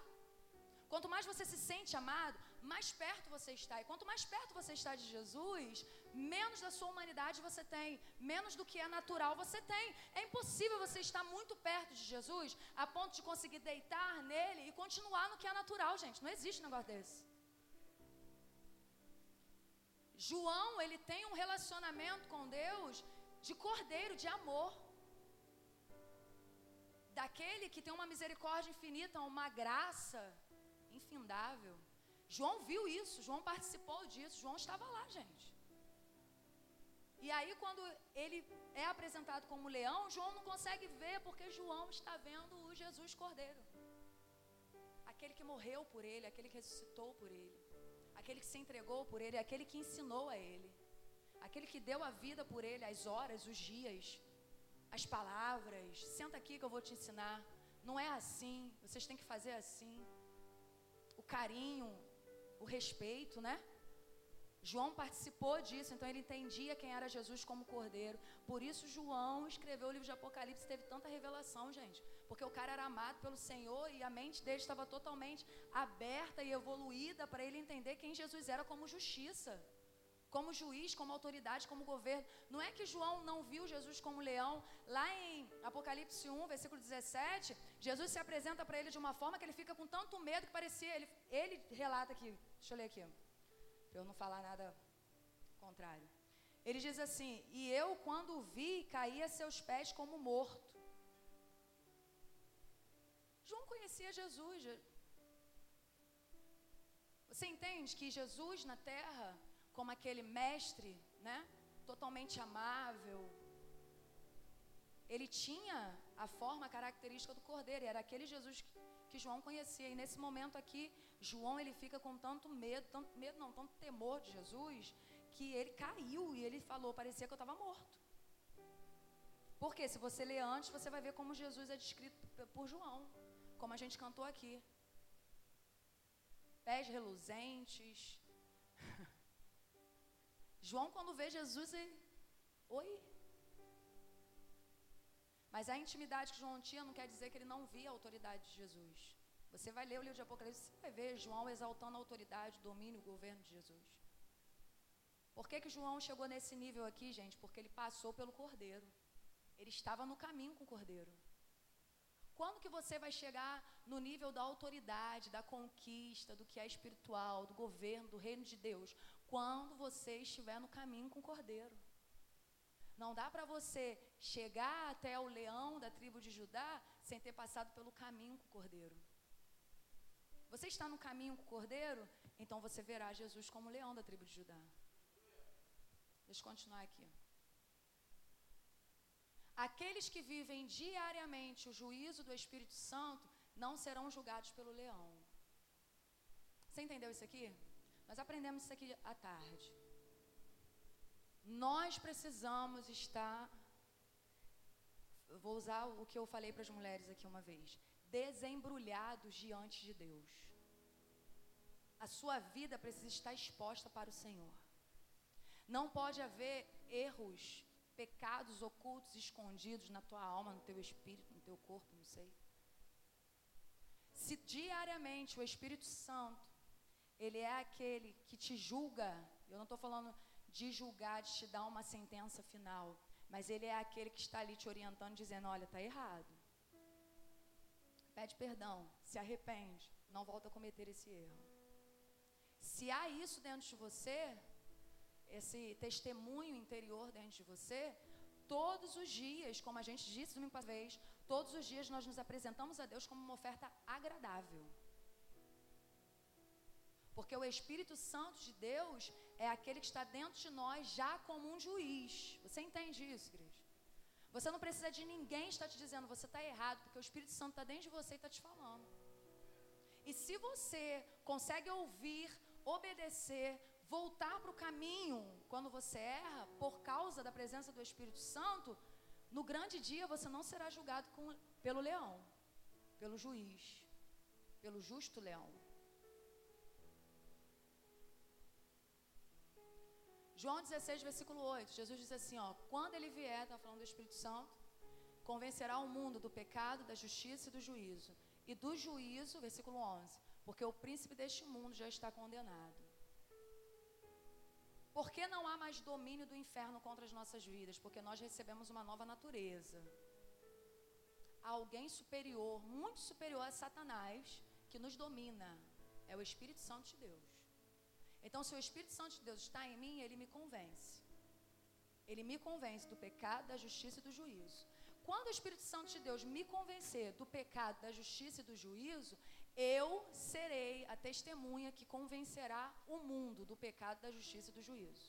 Quanto mais você se sente amado, mais perto você está. E quanto mais perto você está de Jesus, menos da sua humanidade você tem, menos do que é natural você tem. É impossível você estar muito perto de Jesus a ponto de conseguir deitar nele e continuar no que é natural, gente. Não existe um negócio desse. João, ele tem um relacionamento com Deus de cordeiro, de amor. Daquele que tem uma misericórdia infinita, uma graça infindável. João viu isso, João participou disso, João estava lá, gente. E aí, quando ele é apresentado como leão, João não consegue ver, porque João está vendo o Jesus Cordeiro. Aquele que morreu por ele, aquele que ressuscitou por ele, aquele que se entregou por ele, aquele que ensinou a ele, aquele que deu a vida por ele, as horas, os dias, as palavras. Senta aqui que eu vou te ensinar. Não é assim, vocês têm que fazer assim. O carinho, o respeito, né? João participou disso, então ele entendia quem era Jesus como cordeiro. Por isso, João escreveu o livro de Apocalipse, teve tanta revelação, gente. Porque o cara era amado pelo Senhor e a mente dele estava totalmente aberta e evoluída para ele entender quem Jesus era como justiça, como juiz, como autoridade, como governo. Não é que João não viu Jesus como leão. Lá em Apocalipse 1, versículo 17, Jesus se apresenta para ele de uma forma que ele fica com tanto medo que parecia. Ele, ele relata aqui, deixa eu ler aqui para eu não falar nada contrário. Ele diz assim: E eu, quando o vi, caí a seus pés como morto. João conhecia Jesus. Você entende que Jesus na terra, como aquele mestre, né, totalmente amável, ele tinha a forma característica do cordeiro, e era aquele Jesus que, João conhecia. E nesse momento aqui, João ele fica com tanto medo, tanto medo não, tanto temor de Jesus, que ele caiu e ele falou, parecia que eu estava morto. Porque se você ler antes, você vai ver como Jesus é descrito por João, como a gente cantou aqui. Pés reluzentes. João, quando vê Jesus, ele. Oi? Mas a intimidade que João tinha não quer dizer que ele não via a autoridade de Jesus. Você vai ler o livro de Apocalipse, você vai ver João exaltando a autoridade, o domínio, o governo de Jesus. Por que, que João chegou nesse nível aqui, gente? Porque ele passou pelo Cordeiro. Ele estava no caminho com o Cordeiro. Quando que você vai chegar no nível da autoridade, da conquista, do que é espiritual, do governo, do reino de Deus? Quando você estiver no caminho com o Cordeiro. Não dá para você chegar até o leão da tribo de Judá sem ter passado pelo caminho com o cordeiro. Você está no caminho com o cordeiro, então você verá Jesus como leão da tribo de Judá. Deixa eu continuar aqui. Aqueles que vivem diariamente o juízo do Espírito Santo não serão julgados pelo leão. Você entendeu isso aqui? Nós aprendemos isso aqui à tarde. Nós precisamos estar. Vou usar o que eu falei para as mulheres aqui uma vez: desembrulhados diante de Deus. A sua vida precisa estar exposta para o Senhor. Não pode haver erros, pecados ocultos, escondidos na tua alma, no teu espírito, no teu corpo, não sei. Se diariamente o Espírito Santo, ele é aquele que te julga, eu não estou falando de julgar, de te dar uma sentença final. Mas ele é aquele que está ali te orientando, dizendo: olha, está errado. Pede perdão, se arrepende, não volta a cometer esse erro. Se há isso dentro de você, esse testemunho interior dentro de você, todos os dias, como a gente disse uma vez, todos os dias nós nos apresentamos a Deus como uma oferta agradável. Porque o Espírito Santo de Deus é aquele que está dentro de nós já como um juiz. Você entende isso, igreja? Você não precisa de ninguém estar te dizendo você está errado, porque o Espírito Santo está dentro de você e está te falando. E se você consegue ouvir, obedecer, voltar para o caminho quando você erra, por causa da presença do Espírito Santo, no grande dia você não será julgado com, pelo leão, pelo juiz, pelo justo leão. João 16, versículo 8, Jesus diz assim: ó, quando ele vier, está falando do Espírito Santo, convencerá o mundo do pecado, da justiça e do juízo. E do juízo, versículo 11, porque o príncipe deste mundo já está condenado. Por que não há mais domínio do inferno contra as nossas vidas? Porque nós recebemos uma nova natureza. Há alguém superior, muito superior a Satanás, que nos domina. É o Espírito Santo de Deus. Então, se o Espírito Santo de Deus está em mim, ele me convence. Ele me convence do pecado, da justiça e do juízo. Quando o Espírito Santo de Deus me convencer do pecado, da justiça e do juízo, eu serei a testemunha que convencerá o mundo do pecado, da justiça e do juízo.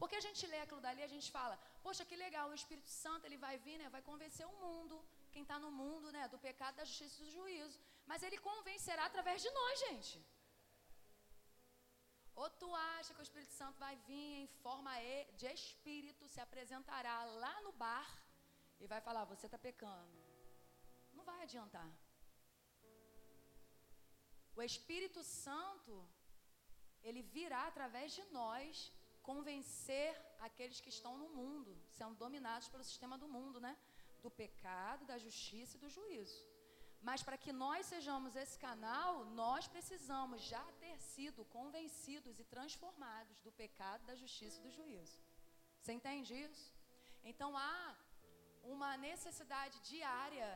Porque a gente lê aquilo dali, a gente fala, poxa, que legal, o Espírito Santo ele vai vir, né, vai convencer o mundo, quem está no mundo, né, do pecado, da justiça e do juízo. Mas ele convencerá através de nós, gente. Ou tu acha que o Espírito Santo vai vir em forma de espírito, se apresentará lá no bar e vai falar: Você está pecando. Não vai adiantar. O Espírito Santo, ele virá através de nós convencer aqueles que estão no mundo, sendo dominados pelo sistema do mundo, né? Do pecado, da justiça e do juízo. Mas para que nós sejamos esse canal, nós precisamos já ter sido convencidos e transformados do pecado, da justiça e do juízo. Você entende isso? Então há uma necessidade diária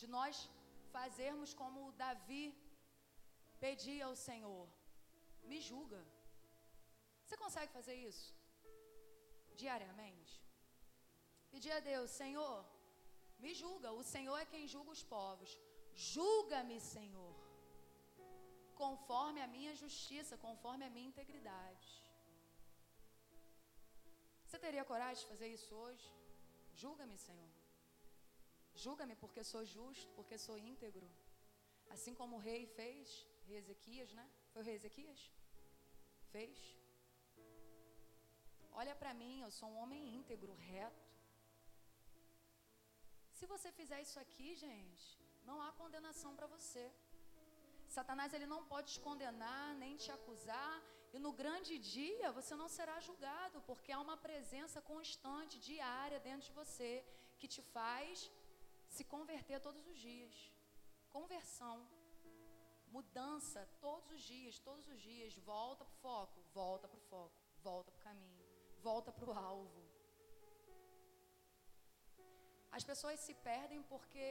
de nós fazermos como Davi pedia ao Senhor: me julga. Você consegue fazer isso? Diariamente? Pedir a Deus, Senhor, me julga. O Senhor é quem julga os povos. Julga-me, Senhor, conforme a minha justiça, conforme a minha integridade. Você teria coragem de fazer isso hoje? Julga-me, Senhor. Julga-me porque sou justo, porque sou íntegro. Assim como o rei fez, rei Ezequias, né? Foi o rei Ezequias? Fez. Olha para mim, eu sou um homem íntegro, reto. Se você fizer isso aqui, gente, não há condenação para você. Satanás ele não pode te condenar, nem te acusar, e no grande dia você não será julgado, porque há uma presença constante, diária dentro de você, que te faz se converter todos os dias. Conversão, mudança todos os dias, todos os dias. Volta para o foco, volta para o foco, volta para o caminho, volta para o alvo. As pessoas se perdem porque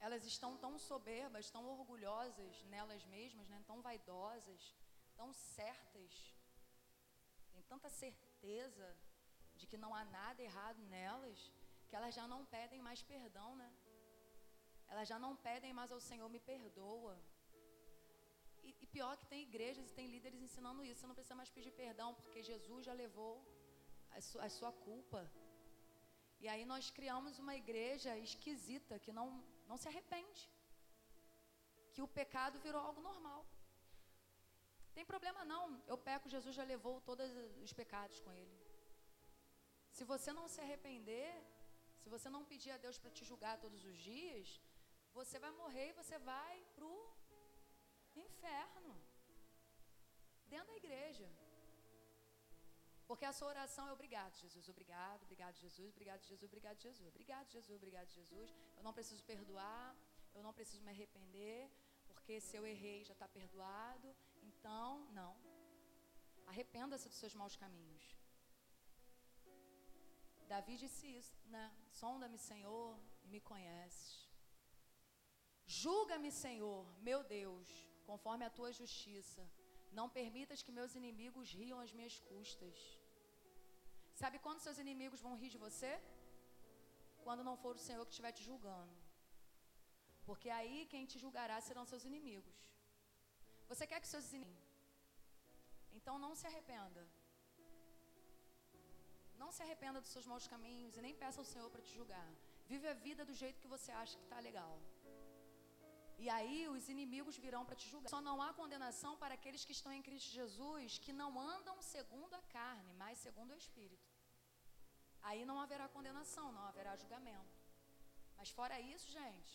elas estão tão soberbas, tão orgulhosas nelas mesmas, né? tão vaidosas, tão certas, têm tanta certeza de que não há nada errado nelas, que elas já não pedem mais perdão, né? Elas já não pedem mais ao Senhor, me perdoa. E, e pior que tem igrejas e tem líderes ensinando isso, você não precisa mais pedir perdão, porque Jesus já levou a, a sua culpa. E aí nós criamos uma igreja esquisita que não não se arrepende. Que o pecado virou algo normal. Tem problema não. Eu peco, Jesus já levou todos os pecados com ele. Se você não se arrepender, se você não pedir a Deus para te julgar todos os dias, você vai morrer e você vai pro inferno. Dentro da igreja. Porque a sua oração é obrigado, Jesus, obrigado, obrigado, Jesus, obrigado, Jesus, obrigado, Jesus, obrigado, Jesus, obrigado, Jesus. Eu não preciso perdoar, eu não preciso me arrepender, porque se eu errei já está perdoado. Então, não. Arrependa-se dos seus maus caminhos. Davi disse isso, né? Sonda-me, Senhor, e me conheces. Julga-me, Senhor, meu Deus, conforme a tua justiça. Não permitas que meus inimigos riam às minhas custas. Sabe quando seus inimigos vão rir de você? Quando não for o Senhor que estiver te julgando. Porque aí quem te julgará serão seus inimigos. Você quer que seus inimigos. Então não se arrependa. Não se arrependa dos seus maus caminhos e nem peça ao Senhor para te julgar. Vive a vida do jeito que você acha que está legal. E aí os inimigos virão para te julgar. Só não há condenação para aqueles que estão em Cristo Jesus, que não andam segundo a carne, mas segundo o Espírito. Aí não haverá condenação, não haverá julgamento. Mas fora isso, gente,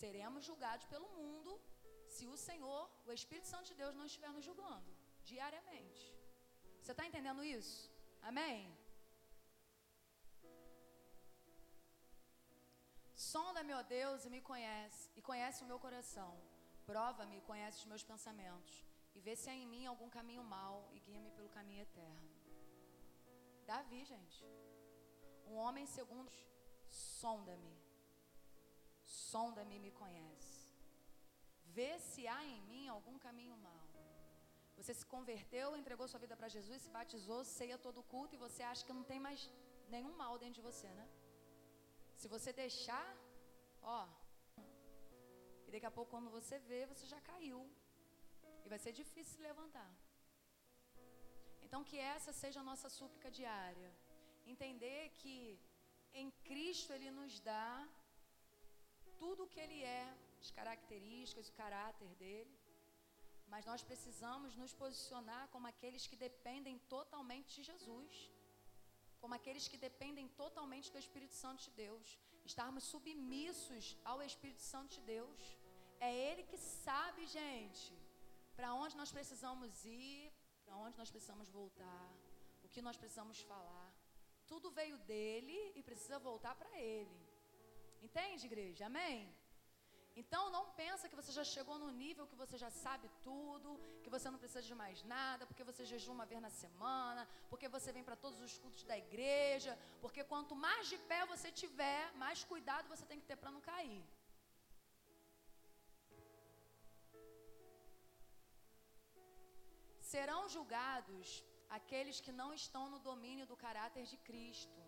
seremos julgados pelo mundo se o Senhor, o Espírito Santo de Deus, não estiver nos julgando diariamente. Você está entendendo isso? Amém? Sonda-me, ó Deus, e me conhece, e conhece o meu coração. Prova-me e conhece os meus pensamentos. E vê se há em mim algum caminho mau e guia-me pelo caminho eterno. Davi, gente. Um homem segundo, sonda-me. Sonda-me e me conhece. Vê se há em mim algum caminho mau. Você se converteu, entregou sua vida para Jesus, se batizou, ceia todo o culto e você acha que não tem mais nenhum mal dentro de você, né? Se você deixar, ó, e daqui a pouco quando você vê, você já caiu. E vai ser difícil se levantar. Então que essa seja a nossa súplica diária. Entender que em Cristo ele nos dá tudo o que ele é, as características, o caráter dele. Mas nós precisamos nos posicionar como aqueles que dependem totalmente de Jesus como aqueles que dependem totalmente do Espírito Santo de Deus, estarmos submissos ao Espírito Santo de Deus. É Ele que sabe, gente, para onde nós precisamos ir, para onde nós precisamos voltar, o que nós precisamos falar. Tudo veio dele e precisa voltar para Ele. Entende, igreja? Amém? Então não pensa que você já chegou no nível que você já sabe tudo, que você não precisa de mais nada, porque você jejuma uma vez na semana, porque você vem para todos os cultos da igreja, porque quanto mais de pé você tiver, mais cuidado você tem que ter para não cair. Serão julgados aqueles que não estão no domínio do caráter de Cristo.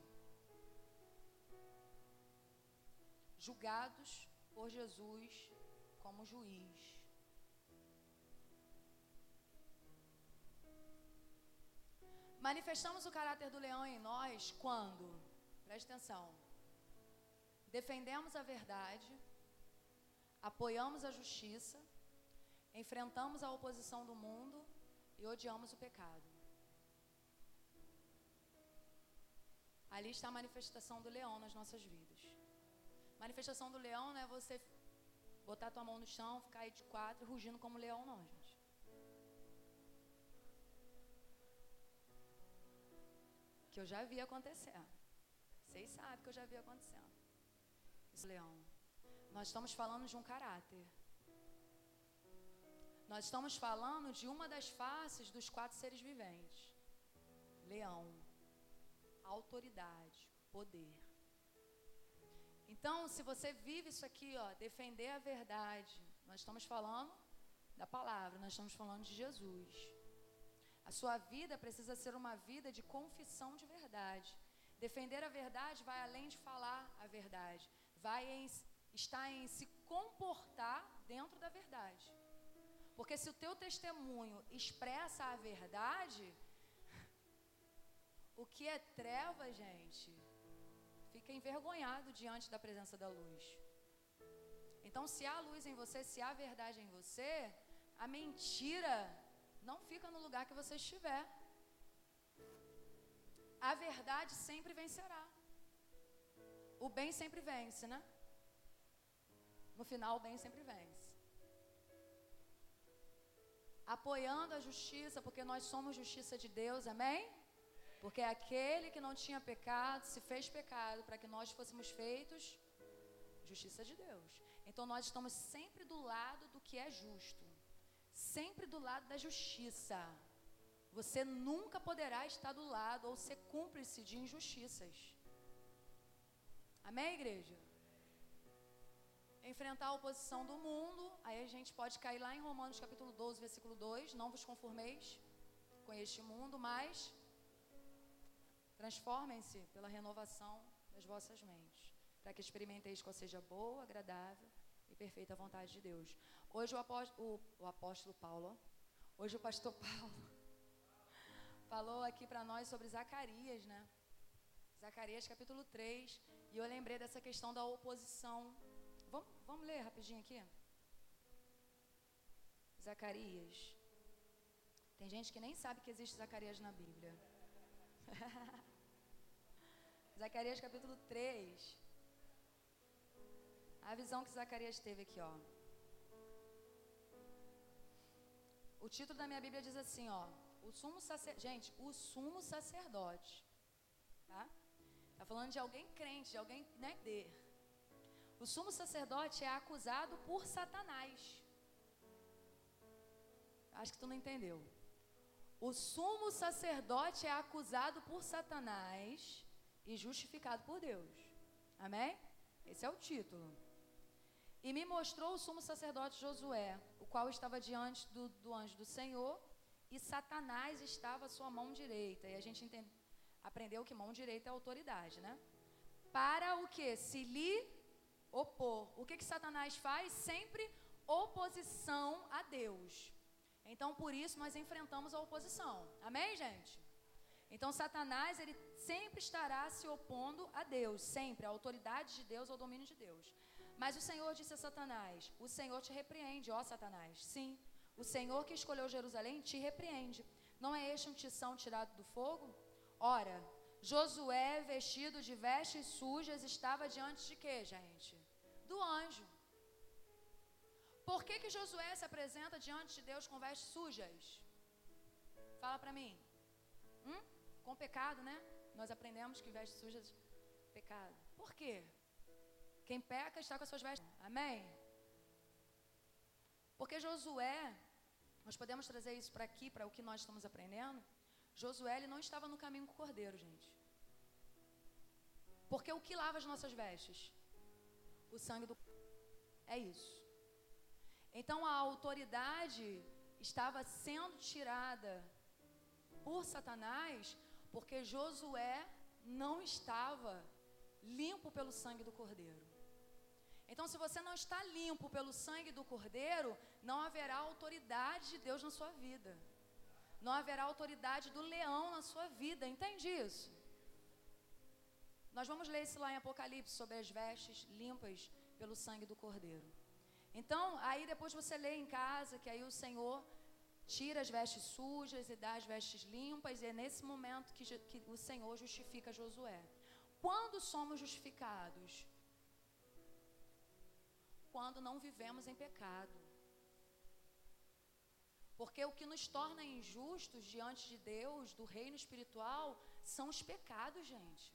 Julgados por Jesus como juiz. Manifestamos o caráter do leão em nós quando? Preste atenção. defendemos a verdade, apoiamos a justiça, enfrentamos a oposição do mundo odiamos o pecado. Ali está a manifestação do leão nas nossas vidas. Manifestação do leão não é você botar tua mão no chão, ficar aí de quatro, rugindo como leão, não, gente. Que eu já vi acontecendo. Vocês sabem que eu já vi acontecendo. Isso, leão. Nós estamos falando de um caráter. Nós estamos falando de uma das faces dos quatro seres viventes: leão, autoridade, poder. Então, se você vive isso aqui, ó, defender a verdade, nós estamos falando da palavra, nós estamos falando de Jesus. A sua vida precisa ser uma vida de confissão de verdade. Defender a verdade vai além de falar a verdade, vai em, em se comportar dentro da verdade. Porque se o teu testemunho expressa a verdade, o que é treva, gente, fica envergonhado diante da presença da luz. Então, se há luz em você, se há verdade em você, a mentira não fica no lugar que você estiver. A verdade sempre vencerá. O bem sempre vence, né? No final, o bem sempre vence. Apoiando a justiça, porque nós somos justiça de Deus, amém? Porque aquele que não tinha pecado se fez pecado para que nós fôssemos feitos justiça de Deus. Então nós estamos sempre do lado do que é justo, sempre do lado da justiça. Você nunca poderá estar do lado ou ser cúmplice de injustiças. Amém, igreja? Enfrentar a oposição do mundo, aí a gente pode cair lá em Romanos capítulo 12, versículo 2: Não vos conformeis com este mundo, mas Transformem-se pela renovação das vossas mentes, para que experimenteis qual seja boa, agradável e perfeita vontade de Deus. Hoje o apóstolo, o, o apóstolo Paulo, hoje o pastor Paulo, falou aqui para nós sobre Zacarias, né? Zacarias capítulo 3, e eu lembrei dessa questão da oposição. Vamos, ler rapidinho aqui? Zacarias. Tem gente que nem sabe que existe Zacarias na Bíblia. Zacarias capítulo 3. A visão que Zacarias teve aqui, ó. O título da minha Bíblia diz assim, ó. O sumo sacerdote. Gente, o sumo sacerdote. Tá? Tá falando de alguém crente, de alguém, né, de. O sumo sacerdote é acusado por Satanás. Acho que tu não entendeu. O sumo sacerdote é acusado por Satanás e justificado por Deus. Amém? Esse é o título. E me mostrou o sumo sacerdote Josué, o qual estava diante do, do anjo do Senhor, e Satanás estava à sua mão direita. E a gente entende, aprendeu que mão direita é autoridade, né? Para o que? Se lhe opor. O que, que Satanás faz? Sempre oposição a Deus. Então, por isso, nós enfrentamos a oposição. Amém, gente? Então, Satanás, ele sempre estará se opondo a Deus, sempre, a autoridade de Deus, ao domínio de Deus. Mas o Senhor disse a Satanás: O Senhor te repreende, ó Satanás. Sim, o Senhor que escolheu Jerusalém te repreende. Não é este um tição tirado do fogo? Ora, Josué, vestido de vestes sujas, estava diante de quê, gente? Do anjo. Por que, que Josué se apresenta diante de Deus com vestes sujas? Fala para mim. Hum? Com pecado, né? Nós aprendemos que vestes sujas, pecado. Por quê? Quem peca está com as suas vestes. Amém? Porque Josué, nós podemos trazer isso para aqui, para o que nós estamos aprendendo. Josué ele não estava no caminho com o cordeiro, gente. Porque o que lava as nossas vestes? O sangue do. É isso. Então a autoridade estava sendo tirada por Satanás porque Josué não estava limpo pelo sangue do cordeiro. Então, se você não está limpo pelo sangue do cordeiro, não haverá autoridade de Deus na sua vida. Não haverá autoridade do leão na sua vida. Entende isso? Nós vamos ler isso lá em Apocalipse sobre as vestes limpas pelo sangue do Cordeiro. Então, aí depois você lê em casa que aí o Senhor tira as vestes sujas e dá as vestes limpas, e é nesse momento que, que o Senhor justifica Josué. Quando somos justificados? Quando não vivemos em pecado. Porque o que nos torna injustos diante de Deus, do reino espiritual, são os pecados, gente.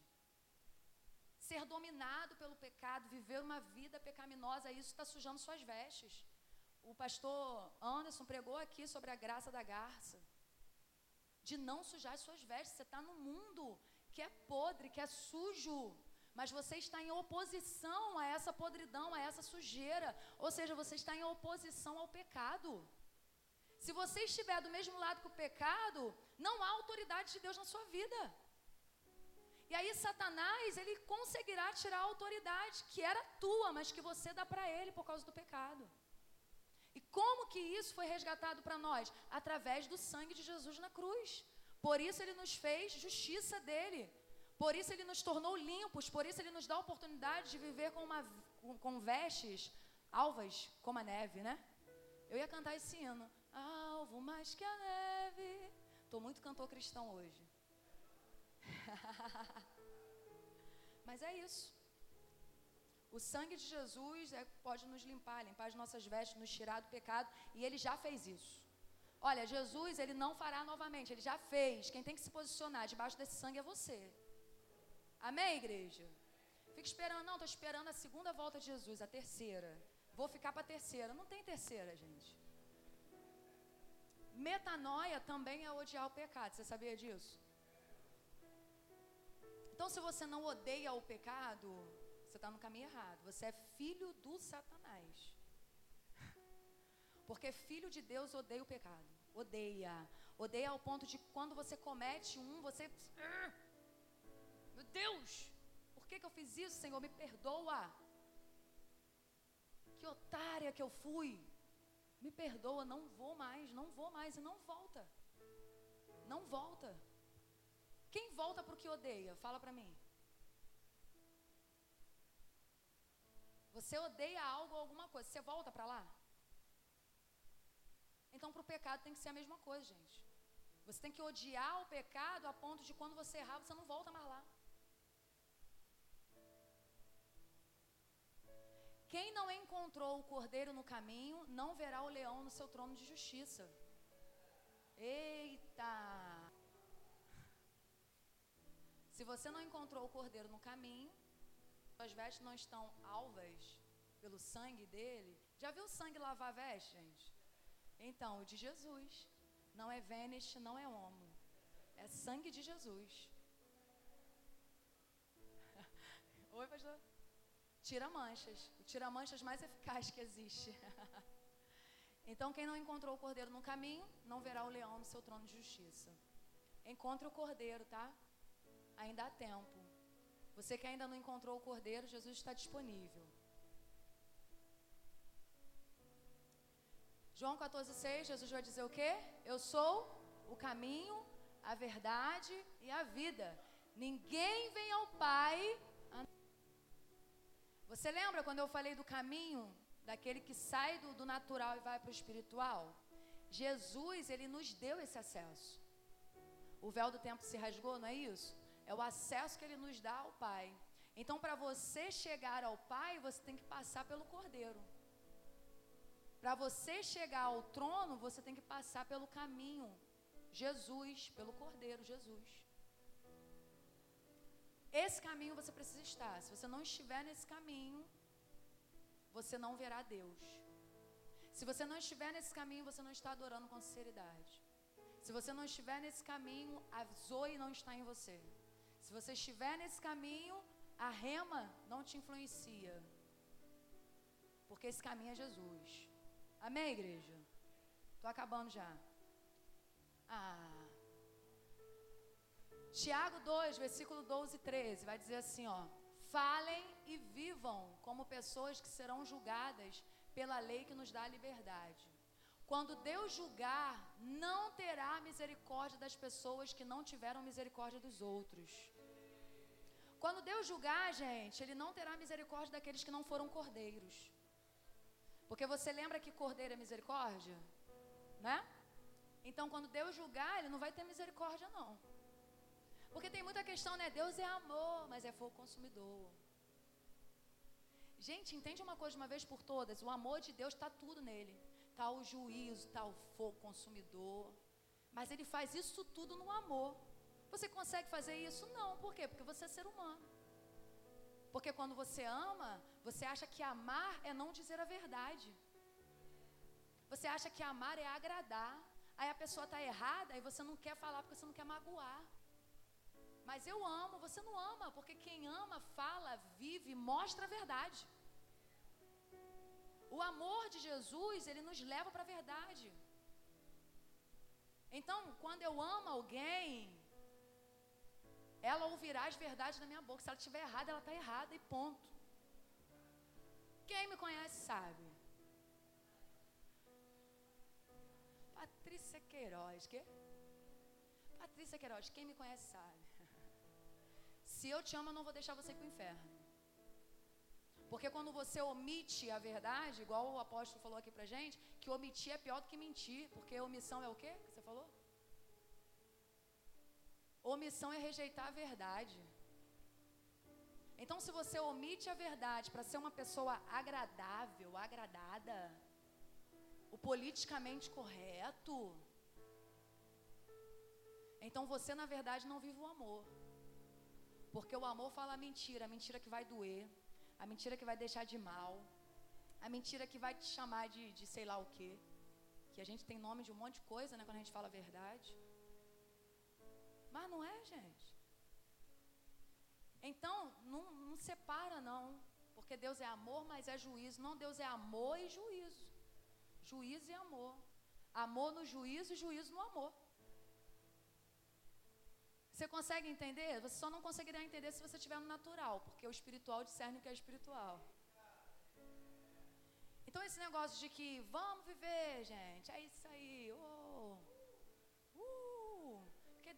Ser dominado pelo pecado, viver uma vida pecaminosa, isso está sujando suas vestes. O pastor Anderson pregou aqui sobre a graça da garça. De não sujar as suas vestes. Você está no mundo que é podre, que é sujo. Mas você está em oposição a essa podridão, a essa sujeira. Ou seja, você está em oposição ao pecado. Se você estiver do mesmo lado que o pecado, não há autoridade de Deus na sua vida. E aí Satanás, ele conseguirá tirar a autoridade que era tua, mas que você dá para ele por causa do pecado. E como que isso foi resgatado para nós? Através do sangue de Jesus na cruz. Por isso ele nos fez justiça dele. Por isso ele nos tornou limpos, por isso ele nos dá a oportunidade de viver com, uma, com, com vestes alvas como a neve, né? Eu ia cantar esse hino. Alvo mais que a neve. Estou muito cantor cristão hoje. Mas é isso. O sangue de Jesus é, pode nos limpar, limpar as nossas vestes, nos tirar do pecado, e ele já fez isso. Olha, Jesus, ele não fará novamente, ele já fez. Quem tem que se posicionar debaixo desse sangue é você. Amém, igreja? Fica esperando, não, estou esperando a segunda volta de Jesus, a terceira. Vou ficar para a terceira. Não tem terceira, gente. Metanoia também é odiar o pecado. Você sabia disso? Então, se você não odeia o pecado, você está no caminho errado. Você é filho do Satanás. Porque filho de Deus odeia o pecado. Odeia. Odeia ao ponto de quando você comete um, você. Meu Deus! Por que, que eu fiz isso, Senhor? Me perdoa. Que otária que eu fui. Me perdoa, não vou mais, não vou mais e não volta. Não volta. Quem volta para o que odeia? Fala para mim. Você odeia algo ou alguma coisa, você volta para lá? Então, para o pecado tem que ser a mesma coisa, gente. Você tem que odiar o pecado a ponto de quando você errar, você não volta mais lá. Quem não encontrou o cordeiro no caminho, não verá o leão no seu trono de justiça. Eita! Se você não encontrou o cordeiro no caminho, suas vestes não estão alvas pelo sangue dele. Já viu sangue lavar a veste, gente? Então, o de Jesus. Não é Vênus, não é homo. É sangue de Jesus. Oi, pastor? Tira manchas. O tira manchas mais eficaz que existe. então, quem não encontrou o cordeiro no caminho, não verá o leão no seu trono de justiça. Encontre o cordeiro, tá? Ainda há tempo. Você que ainda não encontrou o cordeiro, Jesus está disponível. João 14,6, Jesus vai dizer o quê? Eu sou o caminho, a verdade e a vida. Ninguém vem ao Pai você lembra quando eu falei do caminho, daquele que sai do, do natural e vai para o espiritual? Jesus, ele nos deu esse acesso. O véu do tempo se rasgou, não é isso? É o acesso que ele nos dá ao Pai. Então, para você chegar ao Pai, você tem que passar pelo Cordeiro. Para você chegar ao trono, você tem que passar pelo caminho. Jesus, pelo Cordeiro, Jesus. Esse caminho você precisa estar. Se você não estiver nesse caminho, você não verá Deus. Se você não estiver nesse caminho, você não está adorando com sinceridade. Se você não estiver nesse caminho, a Zoe não está em você. Se você estiver nesse caminho, a rema não te influencia. Porque esse caminho é Jesus. Amém, igreja? Estou acabando já. Ah. Tiago 2, versículo 12 e 13, vai dizer assim, ó: Falem e vivam como pessoas que serão julgadas pela lei que nos dá a liberdade. Quando Deus julgar, não terá misericórdia das pessoas que não tiveram misericórdia dos outros. Quando Deus julgar, gente, Ele não terá misericórdia daqueles que não foram cordeiros. Porque você lembra que cordeiro é misericórdia? Né? Então, quando Deus julgar, Ele não vai ter misericórdia, não. Porque tem muita questão, né? Deus é amor, mas é fogo consumidor. Gente, entende uma coisa de uma vez por todas: o amor de Deus está tudo nele. Está o juízo, está o fogo consumidor. Mas ele faz isso tudo no amor. Você consegue fazer isso? Não. Por quê? Porque você é ser humano. Porque quando você ama, você acha que amar é não dizer a verdade. Você acha que amar é agradar. Aí a pessoa está errada e você não quer falar porque você não quer magoar. Mas eu amo, você não ama, porque quem ama, fala, vive, mostra a verdade. O amor de Jesus, ele nos leva para a verdade. Então, quando eu amo alguém, ela ouvirá as verdades da minha boca. Se ela estiver errada, ela está errada e ponto. Quem me conhece sabe. Patrícia Queiroz, que? Patrícia Queiroz, quem me conhece sabe. Se eu te amo, eu não vou deixar você ir para o inferno. Porque quando você omite a verdade, igual o apóstolo falou aqui pra gente, que omitir é pior do que mentir, porque omissão é o quê que você falou? Omissão é rejeitar a verdade. Então, se você omite a verdade para ser uma pessoa agradável, agradada, o politicamente correto, então você, na verdade, não vive o amor. Porque o amor fala a mentira, a mentira que vai doer, a mentira que vai deixar de mal, a mentira que vai te chamar de, de sei lá o quê. Que a gente tem nome de um monte de coisa, né, quando a gente fala a verdade. Mas não é, gente. Então, não, não separa, não. Porque Deus é amor, mas é juízo. Não, Deus é amor e juízo. Juízo e amor. Amor no juízo e juízo no amor. Você consegue entender? Você só não conseguirá entender se você estiver no natural, porque o espiritual discerne o que é espiritual. Então, esse negócio de que vamos viver, gente, é isso aí. Oh,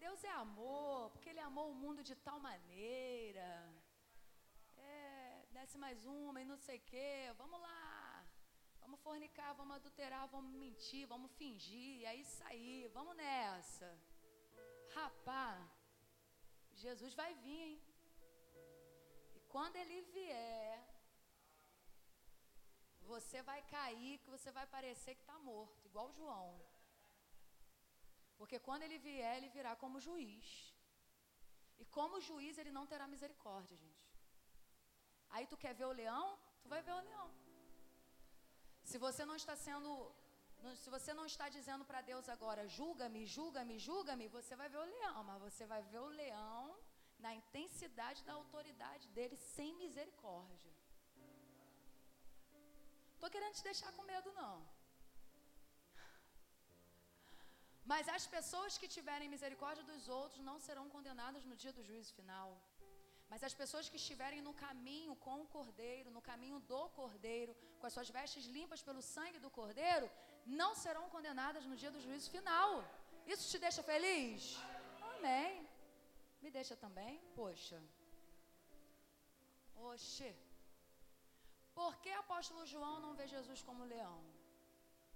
Deus é amor, porque Ele amou o mundo de tal maneira. É, desce mais uma e não sei o quê. Vamos lá. Vamos fornicar, vamos adulterar, vamos mentir, vamos fingir. É isso aí. Vamos nessa. Rapaz. Jesus vai vir, hein? E quando ele vier, você vai cair, que você vai parecer que está morto, igual João. Porque quando ele vier, ele virá como juiz. E como juiz, ele não terá misericórdia, gente. Aí tu quer ver o leão? Tu vai ver o leão. Se você não está sendo se você não está dizendo para Deus agora, julga-me, julga-me, julga-me, você vai ver o leão, mas você vai ver o leão na intensidade da autoridade dele, sem misericórdia. Estou querendo te deixar com medo, não. Mas as pessoas que tiverem misericórdia dos outros não serão condenadas no dia do juízo final. Mas as pessoas que estiverem no caminho com o cordeiro, no caminho do cordeiro, com as suas vestes limpas pelo sangue do cordeiro, não serão condenadas no dia do juízo final. Isso te deixa feliz? Amém. Me deixa também? Poxa. Oxe. Por que apóstolo João não vê Jesus como leão?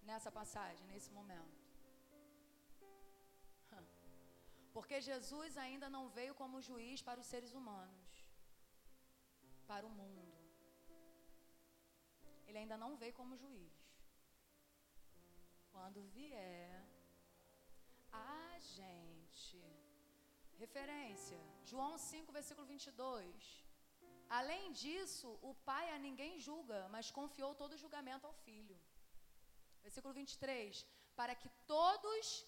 Nessa passagem, nesse momento. Porque Jesus ainda não veio como juiz para os seres humanos, para o mundo. Ele ainda não veio como juiz. Quando vier, a gente. Referência, João 5, versículo 22. Além disso, o pai a ninguém julga, mas confiou todo o julgamento ao filho. Versículo 23. Para que todos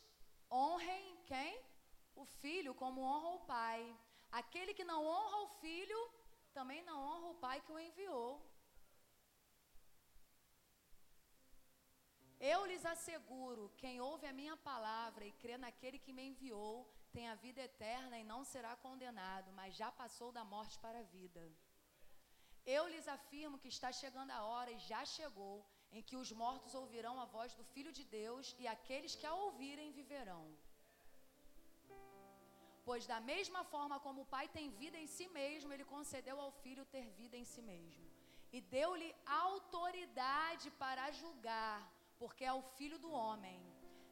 honrem quem? O filho como honra o pai. Aquele que não honra o filho, também não honra o pai que o enviou. Eu lhes asseguro: quem ouve a minha palavra e crê naquele que me enviou, tem a vida eterna e não será condenado, mas já passou da morte para a vida. Eu lhes afirmo que está chegando a hora e já chegou em que os mortos ouvirão a voz do Filho de Deus e aqueles que a ouvirem viverão. Pois da mesma forma como o Pai tem vida em si mesmo, ele concedeu ao Filho ter vida em si mesmo. E deu-lhe autoridade para julgar, porque é o Filho do homem.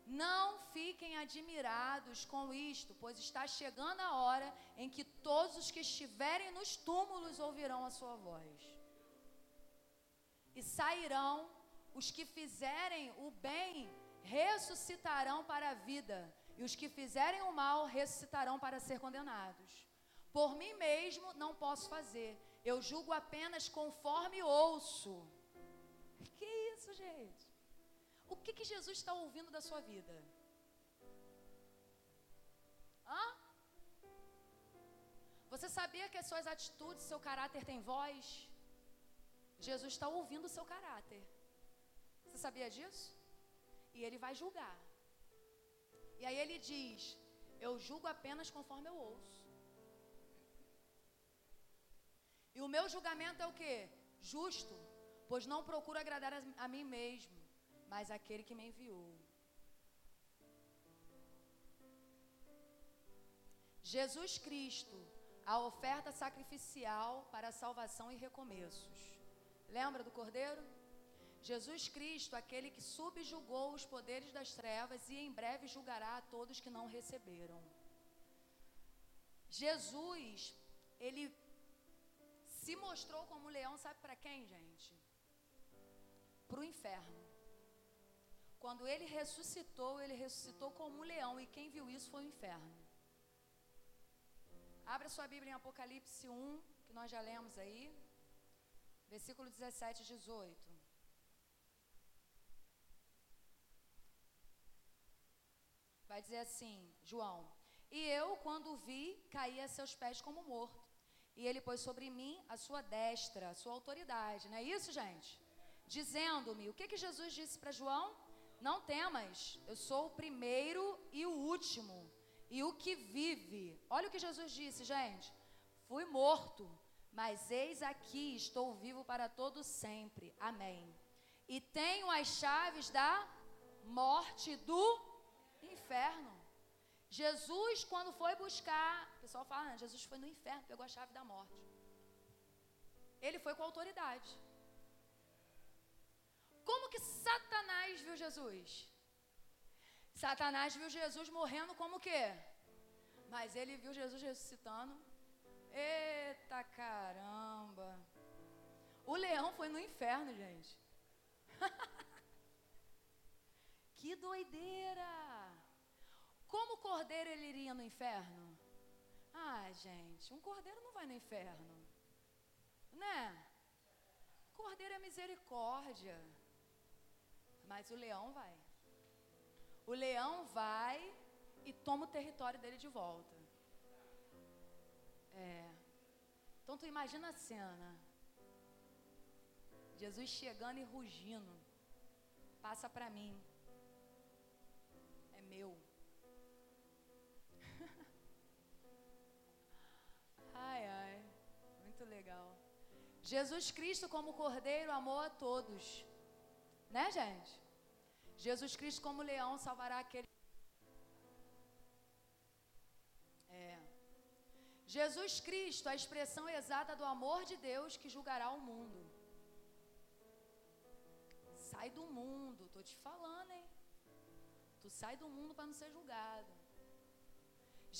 Não fiquem admirados com isto, pois está chegando a hora em que todos os que estiverem nos túmulos ouvirão a sua voz. E sairão os que fizerem o bem, ressuscitarão para a vida, e os que fizerem o mal ressuscitarão para ser condenados. Por mim mesmo não posso fazer, eu julgo apenas conforme ouço. Que isso, gente? O que, que Jesus está ouvindo da sua vida? Hã? Você sabia que as suas atitudes, seu caráter tem voz? Jesus está ouvindo o seu caráter. Você sabia disso? E ele vai julgar. E aí ele diz: Eu julgo apenas conforme eu ouço. E o meu julgamento é o que? Justo, pois não procuro agradar a, a mim mesmo, mas aquele que me enviou. Jesus Cristo, a oferta sacrificial para salvação e recomeços. Lembra do Cordeiro? Jesus Cristo, aquele que subjugou os poderes das trevas e em breve julgará a todos que não receberam. Jesus, ele se mostrou como leão, sabe para quem, gente? Para o inferno. Quando ele ressuscitou, ele ressuscitou como um leão, e quem viu isso foi o inferno. Abra sua Bíblia em Apocalipse 1, que nós já lemos aí, versículo 17 e 18. Vai dizer assim, João: E eu, quando vi, caí a seus pés como morto. E ele pôs sobre mim a sua destra, a sua autoridade. Não é isso, gente? Dizendo-me: O que, que Jesus disse para João? Não temas, eu sou o primeiro e o último, e o que vive. Olha o que Jesus disse, gente. Fui morto, mas eis aqui, estou vivo para todo sempre. Amém. E tenho as chaves da morte do inferno. Jesus, quando foi buscar, o pessoal fala, ah, Jesus foi no inferno, pegou a chave da morte. Ele foi com autoridade. Como que Satanás viu Jesus? Satanás viu Jesus morrendo como que? Mas ele viu Jesus ressuscitando. Eita caramba! O leão foi no inferno, gente. que doideira! Como o cordeiro ele iria no inferno? Ah, gente, um cordeiro não vai no inferno. Né? Cordeiro é misericórdia. Mas o leão vai. O leão vai e toma o território dele de volta. É. Então tu imagina a cena. Jesus chegando e rugindo. Passa para mim. É meu. Ai, ai. Muito legal. Jesus Cristo, como cordeiro, amou a todos. Né, gente? Jesus Cristo, como leão, salvará aquele. É. Jesus Cristo, a expressão exata do amor de Deus que julgará o mundo. Sai do mundo, tô te falando, hein? Tu sai do mundo para não ser julgado.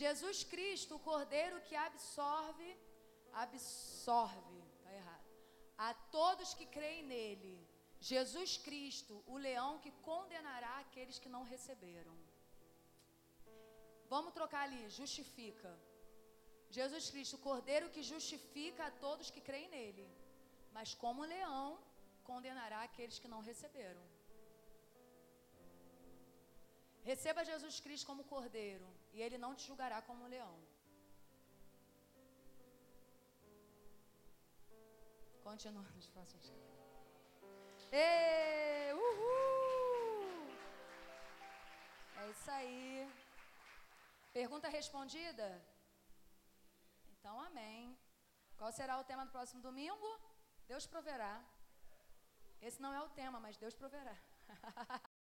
Jesus Cristo, o Cordeiro que absorve, absorve, tá errado. A todos que creem nele. Jesus Cristo, o leão que condenará aqueles que não receberam. Vamos trocar ali, justifica. Jesus Cristo, o cordeiro que justifica a todos que creem nele. Mas como leão, condenará aqueles que não receberam. Receba Jesus Cristo como cordeiro, e ele não te julgará como leão. Continua nos próximos Ê, uhul! É isso aí. Pergunta respondida? Então, amém. Qual será o tema do próximo domingo? Deus proverá. Esse não é o tema, mas Deus proverá.